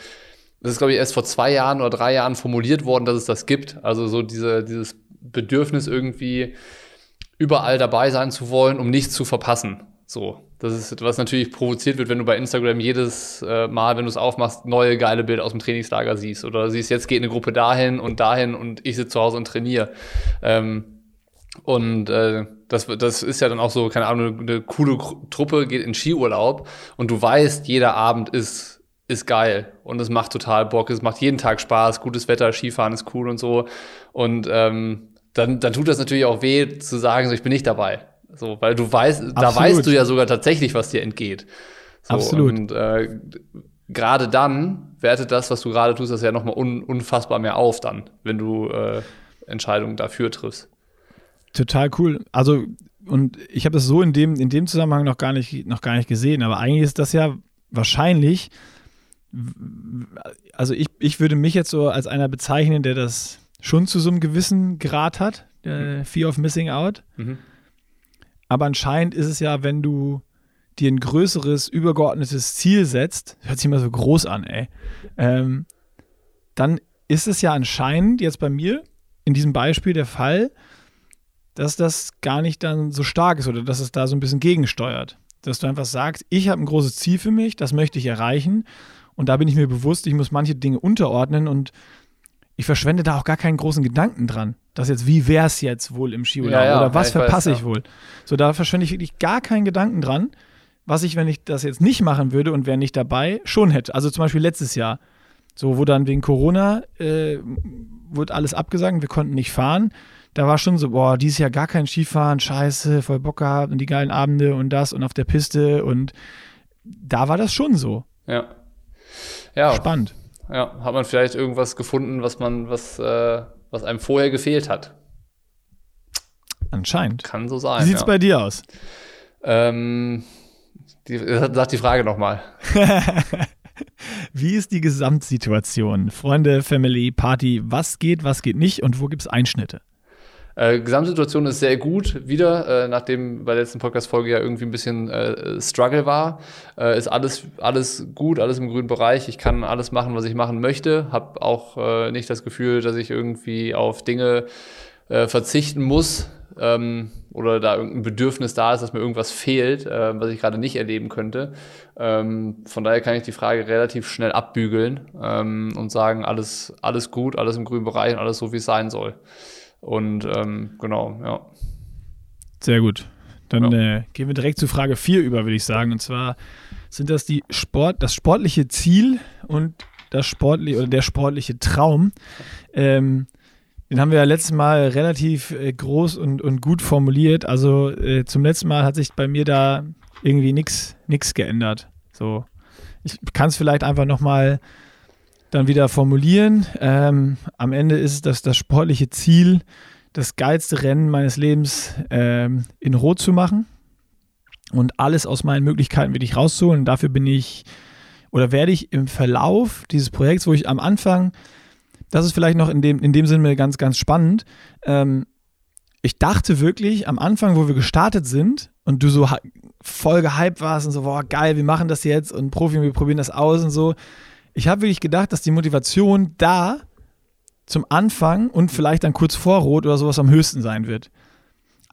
das ist, glaube ich, erst vor zwei Jahren oder drei Jahren formuliert worden, dass es das gibt. Also so diese, dieses Bedürfnis irgendwie überall dabei sein zu wollen, um nichts zu verpassen. So, das ist, was natürlich provoziert wird, wenn du bei Instagram jedes äh, Mal, wenn du es aufmachst, neue geile Bilder aus dem Trainingslager siehst. Oder siehst, jetzt geht eine Gruppe dahin und dahin und ich sitze zu Hause und trainiere. Ähm, und äh, das, das ist ja dann auch so, keine Ahnung, eine, coole Truppe geht in Skiurlaub und du weißt, jeder Abend ist, ist geil und es macht total Bock, es macht jeden Tag Spaß, gutes Wetter, Skifahren ist cool und so. Und ähm, dann, dann tut das natürlich auch weh zu sagen, so ich bin nicht dabei. So, weil du weißt, Absolut. da weißt du ja sogar tatsächlich, was dir entgeht. So, Absolut. Und äh, gerade dann wertet das, was du gerade tust, das ja nochmal un, unfassbar mehr auf dann, wenn du äh, Entscheidungen dafür triffst. Total cool. Also, und ich habe das so in dem, in dem Zusammenhang noch gar, nicht, noch gar nicht gesehen, aber eigentlich ist das ja wahrscheinlich, also ich, ich würde mich jetzt so als einer bezeichnen, der das schon zu so einem gewissen Grad hat, mhm. Fear of Missing Out. Mhm. Aber anscheinend ist es ja, wenn du dir ein größeres, übergeordnetes Ziel setzt, hört sich immer so groß an, ey, ähm, dann ist es ja anscheinend jetzt bei mir in diesem Beispiel der Fall, dass das gar nicht dann so stark ist oder dass es da so ein bisschen gegensteuert. Dass du einfach sagst, ich habe ein großes Ziel für mich, das möchte ich erreichen und da bin ich mir bewusst, ich muss manche Dinge unterordnen und ich verschwende da auch gar keinen großen Gedanken dran. Das jetzt, wie wäre es jetzt wohl im Skiurlaub ja, ja, oder was verpasse ich, ich wohl? So, da verschwende ich wirklich gar keinen Gedanken dran, was ich, wenn ich das jetzt nicht machen würde und wäre nicht dabei, schon hätte. Also zum Beispiel letztes Jahr, so wo dann wegen Corona äh, wurde alles abgesagt, wir konnten nicht fahren da war schon so, boah, dieses Jahr gar kein Skifahren, scheiße, voll Bock gehabt und die geilen Abende und das und auf der Piste und da war das schon so. Ja. Ja. Spannend. Ja, hat man vielleicht irgendwas gefunden, was man, was, äh, was einem vorher gefehlt hat? Anscheinend. Kann so sein. Wie sieht's ja. bei dir aus? Ähm, die, sag die Frage nochmal. Wie ist die Gesamtsituation? Freunde, Family, Party, was geht, was geht nicht und wo gibt es Einschnitte? Äh, Gesamtsituation ist sehr gut. Wieder, äh, nachdem bei der letzten Podcast-Folge ja irgendwie ein bisschen äh, Struggle war, äh, ist alles, alles gut, alles im grünen Bereich. Ich kann alles machen, was ich machen möchte. Hab auch äh, nicht das Gefühl, dass ich irgendwie auf Dinge äh, verzichten muss ähm, oder da irgendein Bedürfnis da ist, dass mir irgendwas fehlt, was ich gerade nicht erleben könnte. Ähm, von daher kann ich die Frage relativ schnell abbügeln ähm, und sagen, alles, alles gut, alles im grünen Bereich und alles so, wie es sein soll. Und ähm, genau, ja. Sehr gut. Dann ja. äh, gehen wir direkt zu Frage 4 über, würde ich sagen. Und zwar sind das die Sport, das sportliche Ziel und das sportliche oder der sportliche Traum. Ähm, den haben wir ja letztes Mal relativ äh, groß und, und gut formuliert. Also äh, zum letzten Mal hat sich bei mir da irgendwie nichts geändert. So, ich kann es vielleicht einfach nochmal dann wieder formulieren. Ähm, am Ende ist das, das sportliche Ziel, das geilste Rennen meines Lebens ähm, in Rot zu machen und alles aus meinen Möglichkeiten wirklich rauszuholen. Und dafür bin ich oder werde ich im Verlauf dieses Projekts, wo ich am Anfang das ist vielleicht noch in dem, in dem Sinne ganz, ganz spannend. Ähm, ich dachte wirklich am Anfang, wo wir gestartet sind und du so voll gehypt warst und so, boah, geil, wir machen das jetzt und Profi, wir probieren das aus und so. Ich habe wirklich gedacht, dass die Motivation da zum Anfang und vielleicht dann kurz vor Rot oder sowas am höchsten sein wird.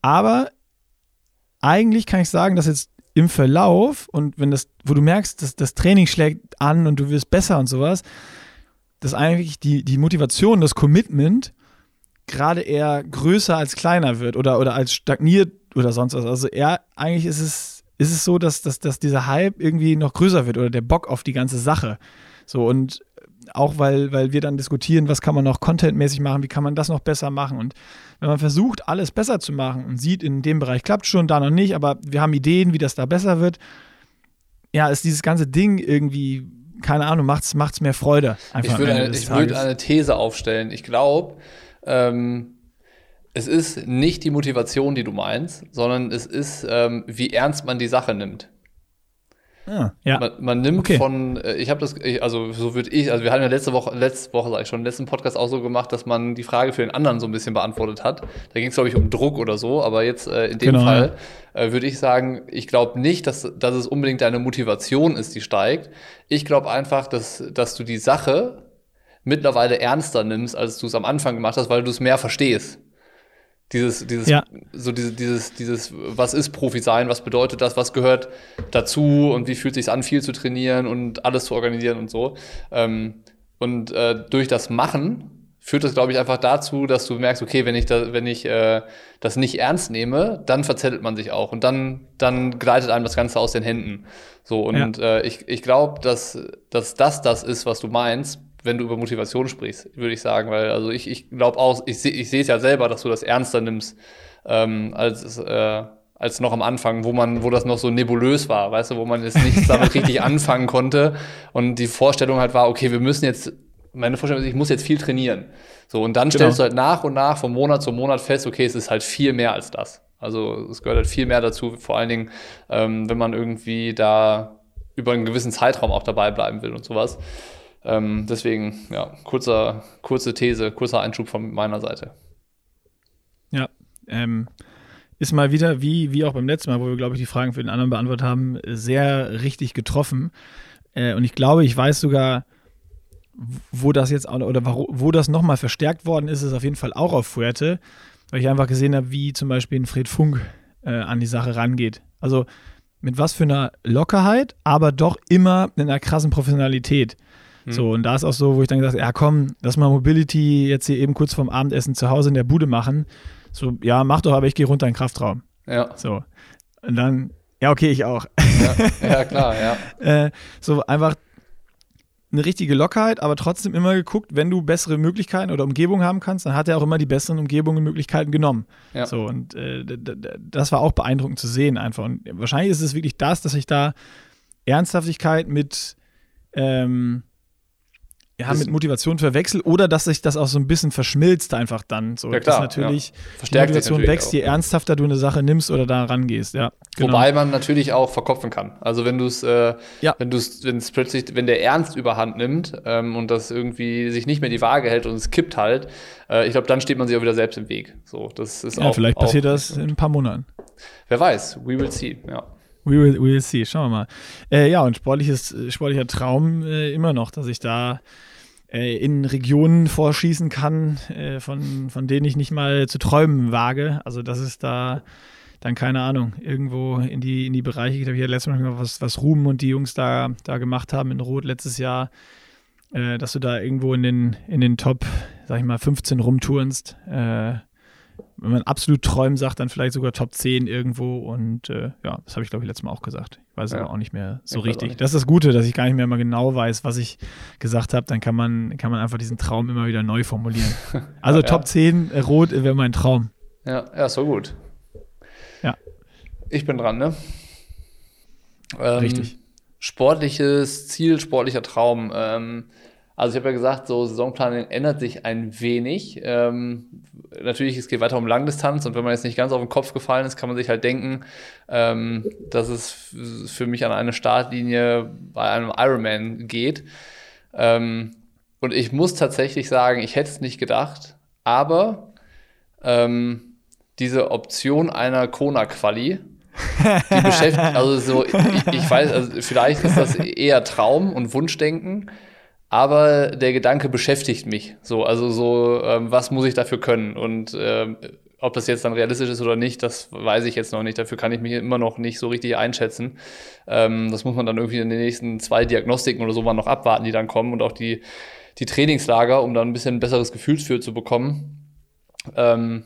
Aber eigentlich kann ich sagen, dass jetzt im Verlauf und wenn das, wo du merkst, dass das Training schlägt an und du wirst besser und sowas, dass eigentlich die, die Motivation, das Commitment gerade eher größer als kleiner wird oder, oder als stagniert oder sonst was. Also eher, eigentlich ist es, ist es so, dass, dass, dass dieser Hype irgendwie noch größer wird oder der Bock auf die ganze Sache. So und auch weil, weil wir dann diskutieren, was kann man noch contentmäßig machen, wie kann man das noch besser machen. Und wenn man versucht, alles besser zu machen und sieht, in dem Bereich klappt schon, da noch nicht, aber wir haben Ideen, wie das da besser wird, ja, ist dieses ganze Ding irgendwie keine Ahnung, macht es mehr Freude. ich würde eine, ich würd eine These aufstellen. Ich glaube, ähm, es ist nicht die Motivation, die du meinst, sondern es ist, ähm, wie ernst man die Sache nimmt. Ah, ja. Man, man nimmt okay. von, äh, ich habe das, also so würde ich, also wir hatten ja letzte Woche, letzte Woche sag ich schon, letzten Podcast auch so gemacht, dass man die Frage für den anderen so ein bisschen beantwortet hat. Da ging es glaube ich um Druck oder so, aber jetzt äh, in dem genau, Fall äh, würde ich sagen, ich glaube nicht, dass, dass es unbedingt deine Motivation ist, die steigt. Ich glaube einfach, dass, dass du die Sache mittlerweile ernster nimmst, als du es am Anfang gemacht hast, weil du es mehr verstehst. Dieses, dieses, ja. so diese, dieses, dieses, was ist Profi sein, was bedeutet das, was gehört dazu und wie fühlt es sich an, viel zu trainieren und alles zu organisieren und so. Ähm, und äh, durch das Machen führt das, glaube ich, einfach dazu, dass du merkst, okay, wenn ich, da, wenn ich äh, das nicht ernst nehme, dann verzettelt man sich auch und dann, dann gleitet einem das Ganze aus den Händen. So, und ja. äh, ich, ich glaube, dass, dass das das ist, was du meinst wenn du über Motivation sprichst, würde ich sagen, weil also ich, ich glaube auch, ich, seh, ich sehe es ja selber, dass du das ernster nimmst ähm, als äh, als noch am Anfang, wo man, wo das noch so nebulös war, weißt du, wo man jetzt nicht damit richtig anfangen konnte und die Vorstellung halt war, okay, wir müssen jetzt, meine Vorstellung ist, ich muss jetzt viel trainieren. So, und dann genau. stellst du halt nach und nach von Monat zu Monat fest, okay, es ist halt viel mehr als das. Also es gehört halt viel mehr dazu, vor allen Dingen, ähm, wenn man irgendwie da über einen gewissen Zeitraum auch dabei bleiben will und sowas. Ähm, deswegen, ja, kurzer, kurze These, kurzer Einschub von meiner Seite. Ja, ähm, ist mal wieder, wie, wie auch beim letzten Mal, wo wir, glaube ich, die Fragen für den anderen beantwortet haben, sehr richtig getroffen. Äh, und ich glaube, ich weiß sogar, wo das jetzt oder wo, das nochmal verstärkt worden ist, ist auf jeden Fall auch auf Fuerte, weil ich einfach gesehen habe, wie zum Beispiel ein Fred Funk äh, an die Sache rangeht. Also mit was für einer Lockerheit, aber doch immer mit einer krassen Professionalität. Mhm. So, und da ist auch so, wo ich dann gesagt habe, ja komm, lass mal Mobility jetzt hier eben kurz vorm Abendessen zu Hause in der Bude machen. So, ja, mach doch, aber ich gehe runter in den Kraftraum. Ja. So. Und dann, ja, okay, ich auch. Ja, ja klar, ja. äh, so einfach eine richtige Lockerheit, aber trotzdem immer geguckt, wenn du bessere Möglichkeiten oder Umgebung haben kannst, dann hat er auch immer die besseren Umgebungen und Möglichkeiten genommen. Ja. So, und äh, das war auch beeindruckend zu sehen einfach. Und wahrscheinlich ist es wirklich das, dass ich da Ernsthaftigkeit mit ähm, ja, mit Motivation verwechselt oder dass sich das auch so ein bisschen verschmilzt einfach dann. So, ja, klar, natürlich ja. die Motivation natürlich wächst, auch. je ernsthafter du eine Sache nimmst oder da rangehst, ja. Genau. Wobei man natürlich auch verkopfen kann. Also wenn du es, äh, ja. wenn du es, wenn es plötzlich, wenn der Ernst überhand nimmt ähm, und das irgendwie sich nicht mehr die Waage hält und es kippt halt, äh, ich glaube, dann steht man sich auch wieder selbst im Weg. So, das ist ja, auch, vielleicht passiert auch, das in ein paar Monaten. Wer weiß, we will see, ja. We will, we will see, schauen wir mal. Äh, ja, und sportliches, sportlicher Traum äh, immer noch, dass ich da äh, in Regionen vorschießen kann, äh, von, von denen ich nicht mal zu träumen wage. Also das ist da dann keine Ahnung, irgendwo in die, in die Bereiche, ich habe ja letztes Mal was, was Ruben und die Jungs da, da gemacht haben in Rot letztes Jahr, äh, dass du da irgendwo in den, in den Top, sag ich mal, 15 rumturnst. Äh, wenn man absolut träumen sagt, dann vielleicht sogar Top 10 irgendwo. Und äh, ja, das habe ich, glaube ich, letztes Mal auch gesagt. Ich weiß ja. aber auch nicht mehr so ich richtig. Das ist das Gute, dass ich gar nicht mehr mal genau weiß, was ich gesagt habe. Dann kann man, kann man einfach diesen Traum immer wieder neu formulieren. Also ja, Top ja. 10 äh, Rot wäre mein Traum. Ja, ja, so gut. Ja. Ich bin dran, ne? Ähm, Richtig. Sportliches Ziel, sportlicher Traum. Ähm, also ich habe ja gesagt, so Saisonplanung ändert sich ein wenig. Ähm, natürlich, es geht weiter um Langdistanz und wenn man jetzt nicht ganz auf den Kopf gefallen ist, kann man sich halt denken, ähm, dass es für mich an eine Startlinie bei einem Ironman geht. Ähm, und ich muss tatsächlich sagen, ich hätte es nicht gedacht, aber ähm, diese Option einer Kona-Quali, die beschäftigt, also so, ich, ich weiß, also vielleicht ist das eher Traum und Wunschdenken, aber der Gedanke beschäftigt mich. So, also so, ähm, was muss ich dafür können? Und ähm, ob das jetzt dann realistisch ist oder nicht, das weiß ich jetzt noch nicht. Dafür kann ich mich immer noch nicht so richtig einschätzen. Ähm, das muss man dann irgendwie in den nächsten zwei Diagnostiken oder so mal noch abwarten, die dann kommen und auch die, die Trainingslager, um dann ein bisschen ein besseres Gefühl für zu bekommen. Ähm,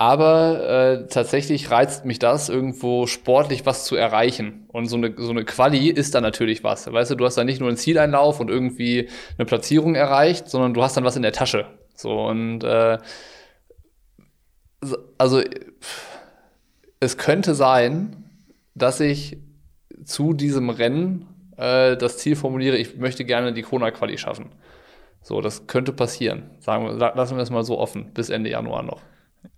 aber äh, tatsächlich reizt mich das, irgendwo sportlich was zu erreichen. Und so eine, so eine Quali ist dann natürlich was. Weißt du, du hast dann nicht nur einen Zieleinlauf und irgendwie eine Platzierung erreicht, sondern du hast dann was in der Tasche. So und äh, also es könnte sein, dass ich zu diesem Rennen äh, das Ziel formuliere, ich möchte gerne die Kona-Quali schaffen. So, das könnte passieren. Sagen wir, lassen wir es mal so offen, bis Ende Januar noch.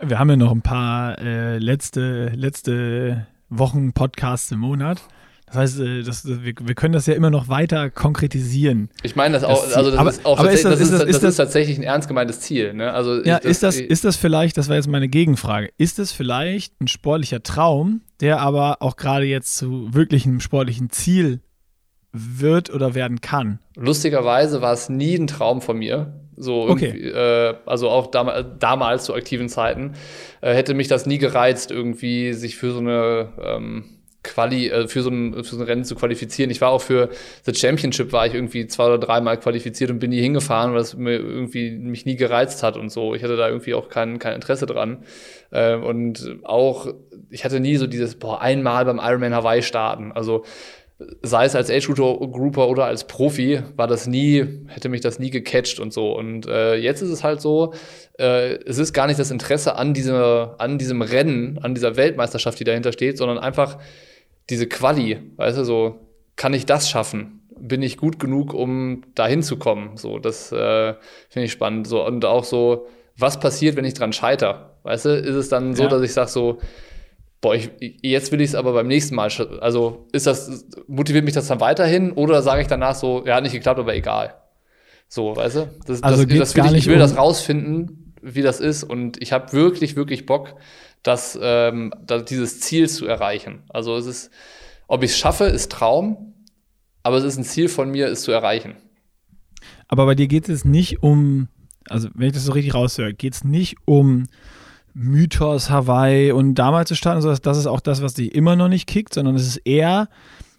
Wir haben ja noch ein paar äh, letzte, letzte Wochen Podcasts im Monat. Das heißt, äh, das, wir, wir, können das ja immer noch weiter konkretisieren. Ich meine das auch, also das aber, ist auch aber ist das, das, ist, das, das, ist tatsächlich ein ernst gemeintes Ziel. Ne? Also ja, ist, das, ist das vielleicht, das war jetzt meine Gegenfrage, ist das vielleicht ein sportlicher Traum, der aber auch gerade jetzt zu wirklichem sportlichen Ziel wird oder werden kann? Lustigerweise war es nie ein Traum von mir. So okay. äh, also auch dam damals zu aktiven Zeiten, äh, hätte mich das nie gereizt, irgendwie sich für so eine ähm, Quali, äh, für, so ein, für so ein Rennen zu qualifizieren. Ich war auch für The Championship, war ich irgendwie zwei oder dreimal qualifiziert und bin nie hingefahren, weil es mir irgendwie mich nie gereizt hat und so. Ich hatte da irgendwie auch kein, kein Interesse dran. Äh, und auch, ich hatte nie so dieses, boah, einmal beim Ironman Hawaii starten. Also sei es als Age-Grouper oder als Profi, war das nie, hätte mich das nie gecatcht und so. Und äh, jetzt ist es halt so, äh, es ist gar nicht das Interesse an, dieser, an diesem Rennen, an dieser Weltmeisterschaft, die dahinter steht, sondern einfach diese Quali, weißt du, so, kann ich das schaffen? Bin ich gut genug, um da hinzukommen? So, das äh, finde ich spannend. So, und auch so, was passiert, wenn ich dran scheiter? Weißt du, ist es dann so, ja. dass ich sage so, boah, ich, jetzt will ich es aber beim nächsten Mal. Also ist das, motiviert mich das dann weiterhin oder sage ich danach so, ja, nicht geklappt, aber egal. So, weißt du? Das, also das, das will ich, ich will um das rausfinden, wie das ist und ich habe wirklich, wirklich Bock, das, ähm, das, dieses Ziel zu erreichen. Also es ist, ob ich es schaffe, ist Traum, aber es ist ein Ziel von mir, es zu erreichen. Aber bei dir geht es nicht um, also wenn ich das so richtig raushöre, geht es nicht um Mythos Hawaii und damals zu starten, das ist auch das, was dich immer noch nicht kickt, sondern es ist eher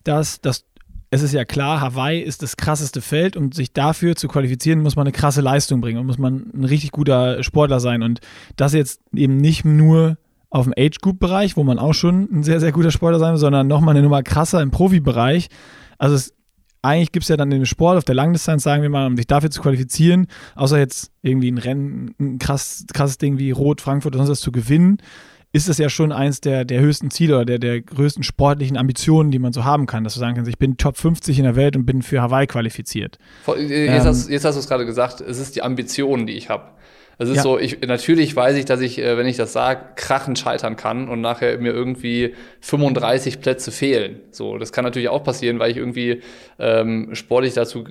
das, dass es ist ja klar, Hawaii ist das krasseste Feld und sich dafür zu qualifizieren, muss man eine krasse Leistung bringen und muss man ein richtig guter Sportler sein. Und das jetzt eben nicht nur auf dem Age-Group-Bereich, wo man auch schon ein sehr, sehr guter Sportler sein muss, sondern nochmal eine Nummer krasser im Profibereich. Also es eigentlich gibt es ja dann den Sport auf der Langdistanz, sagen wir mal, um sich dafür zu qualifizieren, außer jetzt irgendwie ein Rennen, ein krass, krasses Ding wie Rot, Frankfurt oder sonst was zu gewinnen, ist es ja schon eins der, der höchsten Ziele oder der, der größten sportlichen Ambitionen, die man so haben kann, dass du sagen kannst, ich bin Top 50 in der Welt und bin für Hawaii qualifiziert. Jetzt, ähm, hast, jetzt hast du es gerade gesagt, es ist die Ambition, die ich habe. Es ist ja. so, ich, natürlich weiß ich, dass ich, äh, wenn ich das sage, krachend scheitern kann und nachher mir irgendwie 35 Plätze fehlen. So, das kann natürlich auch passieren, weil ich irgendwie ähm, sportlich dazu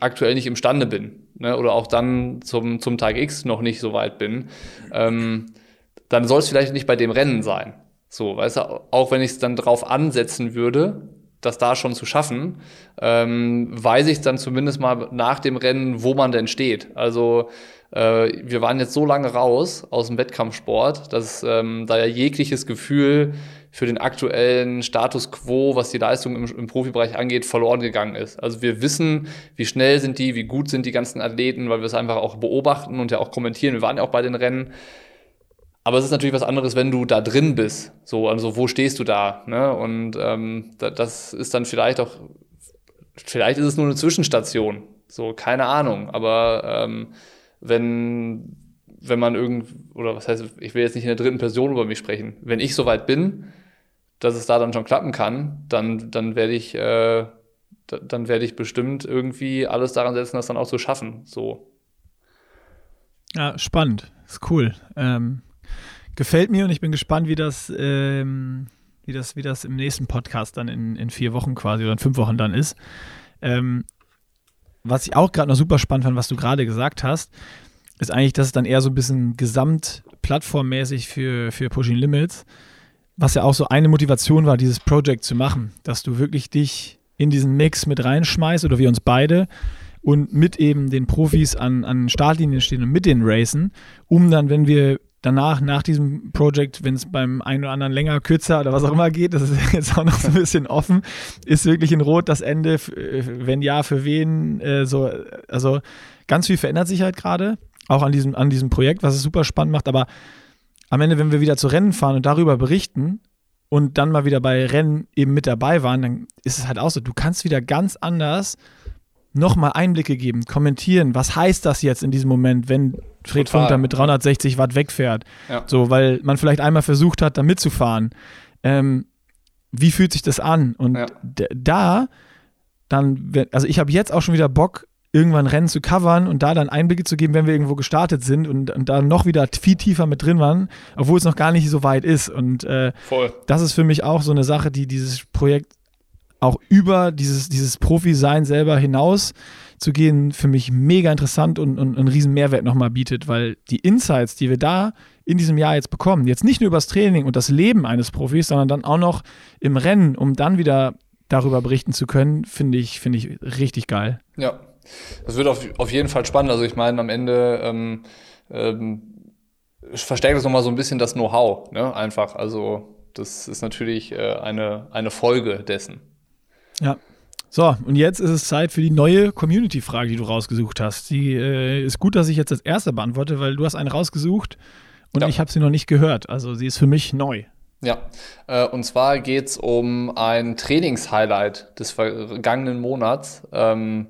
aktuell nicht imstande bin. Ne? Oder auch dann zum, zum Tag X noch nicht so weit bin. Ähm, dann soll es vielleicht nicht bei dem Rennen sein. So, weißt du, auch wenn ich es dann drauf ansetzen würde, das da schon zu schaffen, ähm, weiß ich dann zumindest mal nach dem Rennen, wo man denn steht. Also äh, wir waren jetzt so lange raus aus dem Wettkampfsport, dass ähm, da ja jegliches Gefühl für den aktuellen Status quo, was die Leistung im, im, Profibereich angeht, verloren gegangen ist. Also wir wissen, wie schnell sind die, wie gut sind die ganzen Athleten, weil wir es einfach auch beobachten und ja auch kommentieren. Wir waren ja auch bei den Rennen. Aber es ist natürlich was anderes, wenn du da drin bist. So, also wo stehst du da? Ne? Und ähm, das ist dann vielleicht auch, vielleicht ist es nur eine Zwischenstation. So, keine Ahnung. Aber ähm, wenn, wenn man irgend, oder was heißt, ich will jetzt nicht in der dritten Person über mich sprechen. Wenn ich soweit bin, dass es da dann schon klappen kann, dann, dann werde ich, äh, dann werde ich bestimmt irgendwie alles daran setzen, das dann auch zu schaffen. So. Ja, spannend. Ist cool. Ähm, gefällt mir und ich bin gespannt, wie das, ähm, wie das, wie das im nächsten Podcast dann in, in vier Wochen quasi oder in fünf Wochen dann ist. Ähm, was ich auch gerade noch super spannend fand, was du gerade gesagt hast, ist eigentlich, dass es dann eher so ein bisschen gesamtplattformmäßig für, für Pushing Limits, was ja auch so eine Motivation war, dieses Project zu machen, dass du wirklich dich in diesen Mix mit reinschmeißt oder wir uns beide und mit eben den Profis an, an Startlinien stehen und mit den Racen, um dann, wenn wir danach, nach diesem Projekt, wenn es beim einen oder anderen länger, kürzer oder was auch immer geht, das ist jetzt auch noch so ein bisschen offen, ist wirklich in Rot das Ende, äh, wenn ja, für wen, äh, so, also ganz viel verändert sich halt gerade, auch an diesem, an diesem Projekt, was es super spannend macht, aber am Ende, wenn wir wieder zu Rennen fahren und darüber berichten und dann mal wieder bei Rennen eben mit dabei waren, dann ist es halt auch so, du kannst wieder ganz anders nochmal Einblicke geben, kommentieren, was heißt das jetzt in diesem Moment, wenn Fred Total. Funk da mit 360 Watt wegfährt. Ja. So, weil man vielleicht einmal versucht hat, da mitzufahren. Ähm, wie fühlt sich das an? Und ja. da dann, also ich habe jetzt auch schon wieder Bock, irgendwann Rennen zu covern und da dann Einblicke zu geben, wenn wir irgendwo gestartet sind und, und da noch wieder viel tiefer mit drin waren, obwohl es noch gar nicht so weit ist. Und äh, das ist für mich auch so eine Sache, die dieses Projekt auch über dieses, dieses Profi-Sein selber hinaus zu gehen, für mich mega interessant und, und einen riesen Mehrwert nochmal bietet, weil die Insights, die wir da in diesem Jahr jetzt bekommen, jetzt nicht nur über das Training und das Leben eines Profis, sondern dann auch noch im Rennen, um dann wieder darüber berichten zu können, finde ich, finde ich richtig geil. Ja, das wird auf, auf jeden Fall spannend. Also ich meine, am Ende ähm, ähm, verstärkt das nochmal so ein bisschen das Know-how, ne? Einfach. Also das ist natürlich äh, eine, eine Folge dessen. Ja. So, und jetzt ist es Zeit für die neue Community-Frage, die du rausgesucht hast. Die äh, ist gut, dass ich jetzt als erste beantworte, weil du hast eine rausgesucht und ja. ich habe sie noch nicht gehört. Also sie ist für mich neu. Ja, äh, und zwar geht es um ein Trainingshighlight des vergangenen Monats. Ähm,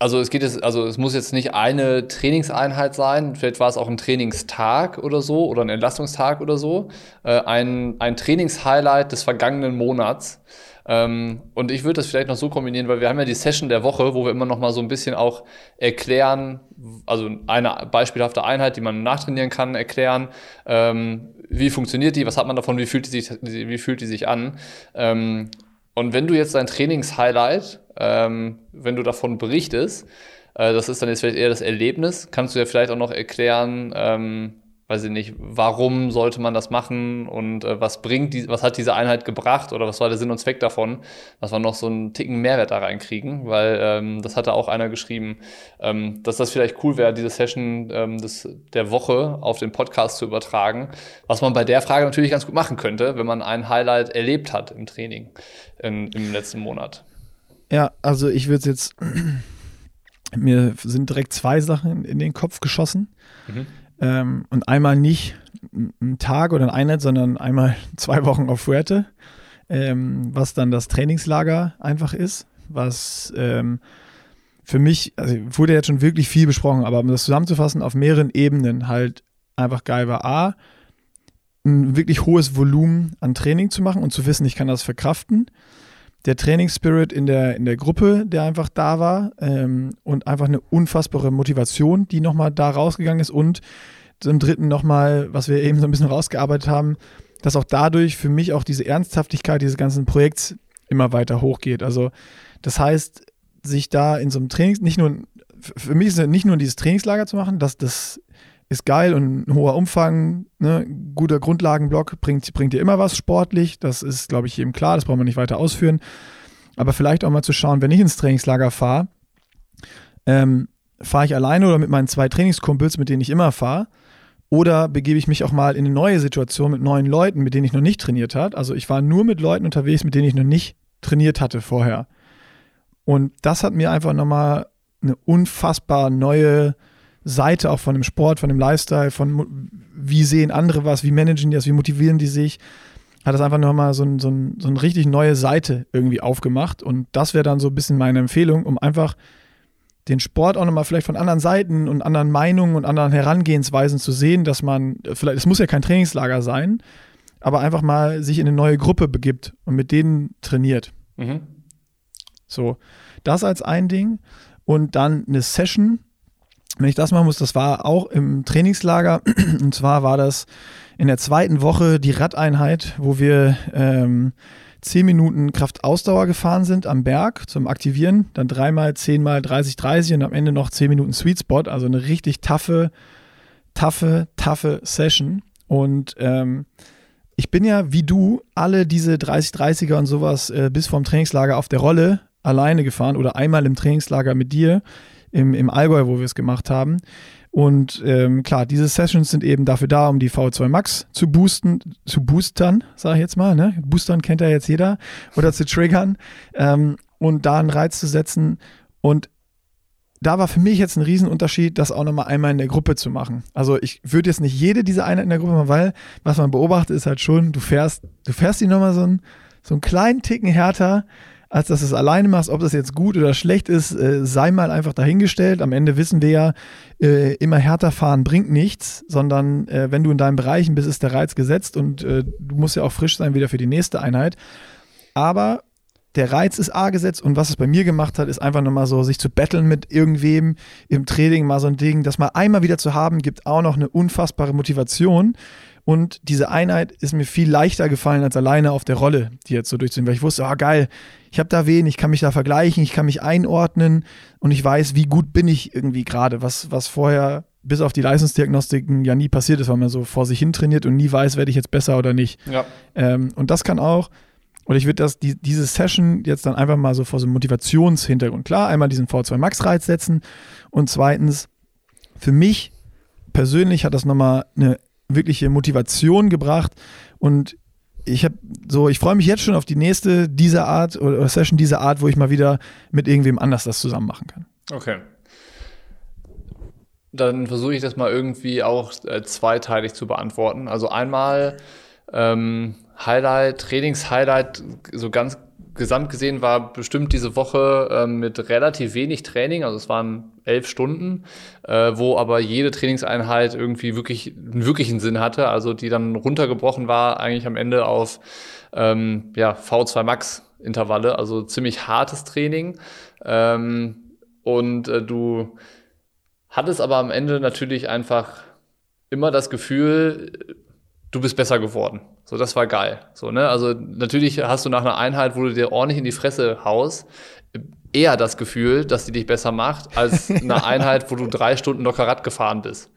also es geht jetzt, also es muss jetzt nicht eine Trainingseinheit sein, vielleicht war es auch ein Trainingstag oder so oder ein Entlastungstag oder so. Äh, ein, ein Trainingshighlight des vergangenen Monats. Ähm, und ich würde das vielleicht noch so kombinieren, weil wir haben ja die Session der Woche, wo wir immer noch mal so ein bisschen auch erklären, also eine beispielhafte Einheit, die man nachtrainieren kann, erklären, ähm, wie funktioniert die, was hat man davon, wie fühlt die sich, wie fühlt die sich an. Ähm, und wenn du jetzt dein Trainingshighlight, ähm, wenn du davon berichtest, äh, das ist dann jetzt vielleicht eher das Erlebnis, kannst du ja vielleicht auch noch erklären, ähm, weiß ich nicht, warum sollte man das machen und äh, was bringt die, was hat diese Einheit gebracht oder was war der Sinn und Zweck davon, dass wir noch so einen Ticken Mehrwert da reinkriegen, weil ähm, das hatte auch einer geschrieben, ähm, dass das vielleicht cool wäre, diese Session ähm, des, der Woche auf den Podcast zu übertragen, was man bei der Frage natürlich ganz gut machen könnte, wenn man ein Highlight erlebt hat im Training in, im letzten Monat. Ja, also ich würde jetzt, mir sind direkt zwei Sachen in den Kopf geschossen. Mhm. Ähm, und einmal nicht ein Tag oder eine Einheit, sondern einmal zwei Wochen auf Fuerte, ähm, was dann das Trainingslager einfach ist, was ähm, für mich, also wurde jetzt schon wirklich viel besprochen, aber um das zusammenzufassen, auf mehreren Ebenen halt einfach geil war. A, ein wirklich hohes Volumen an Training zu machen und zu wissen, ich kann das verkraften. Der Trainingsspirit in der, in der Gruppe, der einfach da war ähm, und einfach eine unfassbare Motivation, die nochmal da rausgegangen ist und zum Dritten nochmal, was wir eben so ein bisschen rausgearbeitet haben, dass auch dadurch für mich auch diese Ernsthaftigkeit dieses ganzen Projekts immer weiter hochgeht. Also das heißt, sich da in so einem Trainings, nicht nur, für mich ist es nicht nur dieses Trainingslager zu machen, dass das ist geil und ein hoher Umfang, ne, guter Grundlagenblock bringt, bringt dir immer was sportlich, das ist, glaube ich, jedem klar, das brauchen wir nicht weiter ausführen. Aber vielleicht auch mal zu schauen, wenn ich ins Trainingslager fahre, ähm, fahre ich alleine oder mit meinen zwei Trainingskumpels, mit denen ich immer fahre, oder begebe ich mich auch mal in eine neue Situation mit neuen Leuten, mit denen ich noch nicht trainiert habe. Also ich war nur mit Leuten unterwegs, mit denen ich noch nicht trainiert hatte vorher. Und das hat mir einfach nochmal eine unfassbar neue Seite auch von dem Sport, von dem Lifestyle, von wie sehen andere was, wie managen die das, wie motivieren die sich, hat das einfach nochmal so, ein, so, ein, so eine richtig neue Seite irgendwie aufgemacht. Und das wäre dann so ein bisschen meine Empfehlung, um einfach den Sport auch nochmal vielleicht von anderen Seiten und anderen Meinungen und anderen Herangehensweisen zu sehen, dass man, vielleicht, es muss ja kein Trainingslager sein, aber einfach mal sich in eine neue Gruppe begibt und mit denen trainiert. Mhm. So, das als ein Ding. Und dann eine Session, wenn ich das machen muss, das war auch im Trainingslager. Und zwar war das in der zweiten Woche die Radeinheit, wo wir ähm, 10 Minuten Kraftausdauer gefahren sind am Berg zum Aktivieren, dann dreimal, zehnmal 30, 30 und am Ende noch 10 Minuten Sweet Spot, also eine richtig taffe, taffe, taffe Session. Und ähm, ich bin ja wie du alle diese 30-30er und sowas äh, bis vom Trainingslager auf der Rolle alleine gefahren oder einmal im Trainingslager mit dir im, im Allgäu, wo wir es gemacht haben. Und ähm, klar, diese Sessions sind eben dafür da, um die V2 Max zu boosten, zu boostern, sage ich jetzt mal. Ne? Boostern kennt ja jetzt jeder. Oder zu triggern ähm, und da einen Reiz zu setzen. Und da war für mich jetzt ein Riesenunterschied, das auch nochmal einmal in der Gruppe zu machen. Also ich würde jetzt nicht jede dieser Einheit in der Gruppe machen, weil was man beobachtet, ist halt schon, du fährst, du fährst die nochmal so, ein, so einen kleinen Ticken härter, als dass du es alleine machst. Ob das jetzt gut oder schlecht ist, äh, sei mal einfach dahingestellt. Am Ende wissen wir ja, äh, immer härter fahren bringt nichts, sondern äh, wenn du in deinen Bereichen bist, ist der Reiz gesetzt und äh, du musst ja auch frisch sein wieder für die nächste Einheit. Aber der Reiz ist A gesetzt und was es bei mir gemacht hat, ist einfach nochmal so, sich zu betteln mit irgendwem im Training, mal so ein Ding, das mal einmal wieder zu haben, gibt auch noch eine unfassbare Motivation. Und diese Einheit ist mir viel leichter gefallen als alleine auf der Rolle, die jetzt so durchzuziehen, weil ich wusste, ah geil, ich habe da wen, ich kann mich da vergleichen, ich kann mich einordnen und ich weiß, wie gut bin ich irgendwie gerade, was, was vorher bis auf die Leistungsdiagnostiken ja nie passiert ist, weil man so vor sich hin trainiert und nie weiß, werde ich jetzt besser oder nicht. Ja. Ähm, und das kann auch, und ich würde das, die, diese Session jetzt dann einfach mal so vor so einem Motivationshintergrund, klar, einmal diesen V2 Max-Reiz setzen und zweitens, für mich persönlich hat das nochmal eine wirkliche Motivation gebracht und ich habe so, ich freue mich jetzt schon auf die nächste dieser Art oder Session dieser Art, wo ich mal wieder mit irgendwem anders das zusammen machen kann. Okay. Dann versuche ich das mal irgendwie auch äh, zweiteilig zu beantworten. Also einmal ähm, Highlight, Trainingshighlight, so ganz gesamt gesehen war bestimmt diese Woche äh, mit relativ wenig Training, also es waren elf Stunden, äh, wo aber jede Trainingseinheit irgendwie wirklich einen wirklichen Sinn hatte, also die dann runtergebrochen war eigentlich am Ende auf ähm, ja, V2 Max Intervalle, also ziemlich hartes Training. Ähm, und äh, du hattest aber am Ende natürlich einfach immer das Gefühl, du bist besser geworden. So, das war geil. So, ne? Also natürlich hast du nach einer Einheit, wo du dir ordentlich in die Fresse haust, eher das Gefühl, dass die dich besser macht, als eine Einheit, wo du drei Stunden locker Rad gefahren bist.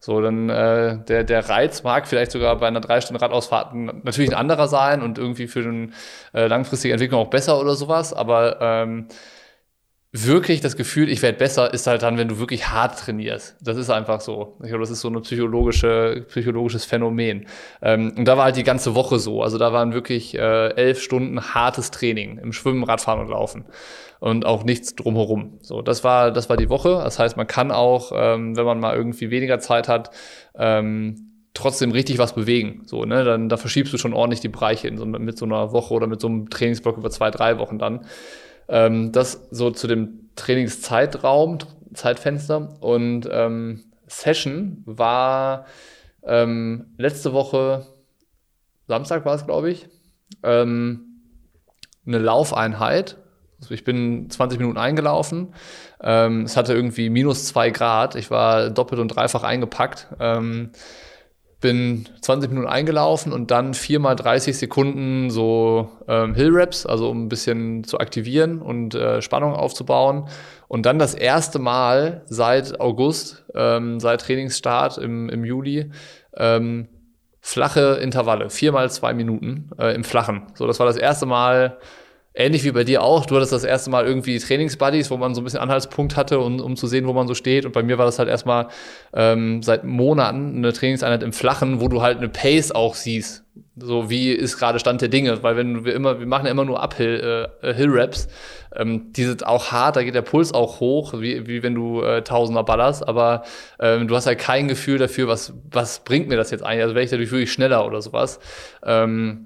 So, dann äh, der, der Reiz mag vielleicht sogar bei einer drei Stunden Radausfahrt natürlich ein anderer sein und irgendwie für eine äh, langfristige Entwicklung auch besser oder sowas, aber ähm, wirklich das Gefühl, ich werde besser, ist halt dann, wenn du wirklich hart trainierst. Das ist einfach so. Ich glaube, das ist so ein psychologische, psychologisches Phänomen. Ähm, und da war halt die ganze Woche so. Also da waren wirklich äh, elf Stunden hartes Training im Schwimmen, Radfahren und Laufen. Und auch nichts drumherum. So, das war, das war die Woche. Das heißt, man kann auch, ähm, wenn man mal irgendwie weniger Zeit hat, ähm, trotzdem richtig was bewegen. So, ne? Dann da verschiebst du schon ordentlich die Bereiche in so, mit so einer Woche oder mit so einem Trainingsblock über zwei, drei Wochen dann. Ähm, das so zu dem Trainingszeitraum, Zeitfenster. Und ähm, Session war ähm, letzte Woche, Samstag war es, glaube ich, ähm, eine Laufeinheit. Also ich bin 20 Minuten eingelaufen. Ähm, es hatte irgendwie minus zwei Grad. Ich war doppelt und dreifach eingepackt. Bin 20 Minuten eingelaufen und dann viermal 30 Sekunden so ähm, Hill Reps, also um ein bisschen zu aktivieren und äh, Spannung aufzubauen. Und dann das erste Mal seit August, ähm, seit Trainingsstart im, im Juli, ähm, flache Intervalle, viermal zwei Minuten äh, im Flachen. So, das war das erste Mal, ähnlich wie bei dir auch, du hattest das erste Mal irgendwie Trainingsbuddies, wo man so ein bisschen Anhaltspunkt hatte, um, um zu sehen, wo man so steht. Und bei mir war das halt erstmal ähm, seit Monaten eine Trainingseinheit im Flachen, wo du halt eine Pace auch siehst. So, wie ist gerade Stand der Dinge? Weil wenn wir immer, wir machen ja immer nur Uphill, äh, Hill-Raps, ähm, die sind auch hart, da geht der Puls auch hoch, wie, wie wenn du äh, Tausender ballerst, aber ähm, du hast halt kein Gefühl dafür, was, was bringt mir das jetzt eigentlich? Also wäre ich dadurch wirklich schneller oder sowas. Ähm,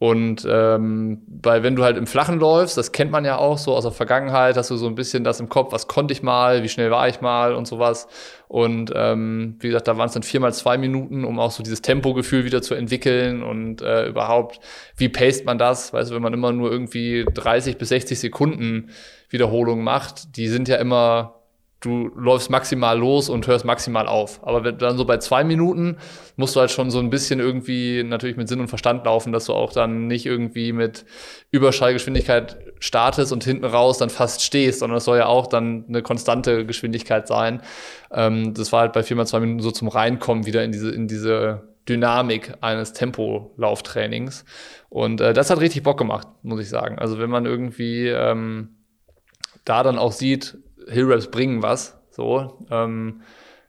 und ähm, weil wenn du halt im Flachen läufst, das kennt man ja auch so aus der Vergangenheit, hast du so ein bisschen das im Kopf, was konnte ich mal, wie schnell war ich mal und sowas. Und ähm, wie gesagt, da waren es dann viermal zwei Minuten, um auch so dieses Tempogefühl wieder zu entwickeln und äh, überhaupt, wie paced man das? Weißt du, wenn man immer nur irgendwie 30 bis 60 Sekunden Wiederholungen macht, die sind ja immer du läufst maximal los und hörst maximal auf. Aber wenn, dann so bei zwei Minuten musst du halt schon so ein bisschen irgendwie natürlich mit Sinn und Verstand laufen, dass du auch dann nicht irgendwie mit Überschallgeschwindigkeit startest und hinten raus dann fast stehst, sondern es soll ja auch dann eine konstante Geschwindigkeit sein. Ähm, das war halt bei viermal zwei Minuten so zum Reinkommen wieder in diese, in diese Dynamik eines Tempolauftrainings. Und äh, das hat richtig Bock gemacht, muss ich sagen. Also wenn man irgendwie ähm, da dann auch sieht, Hillraps bringen was. So, ähm,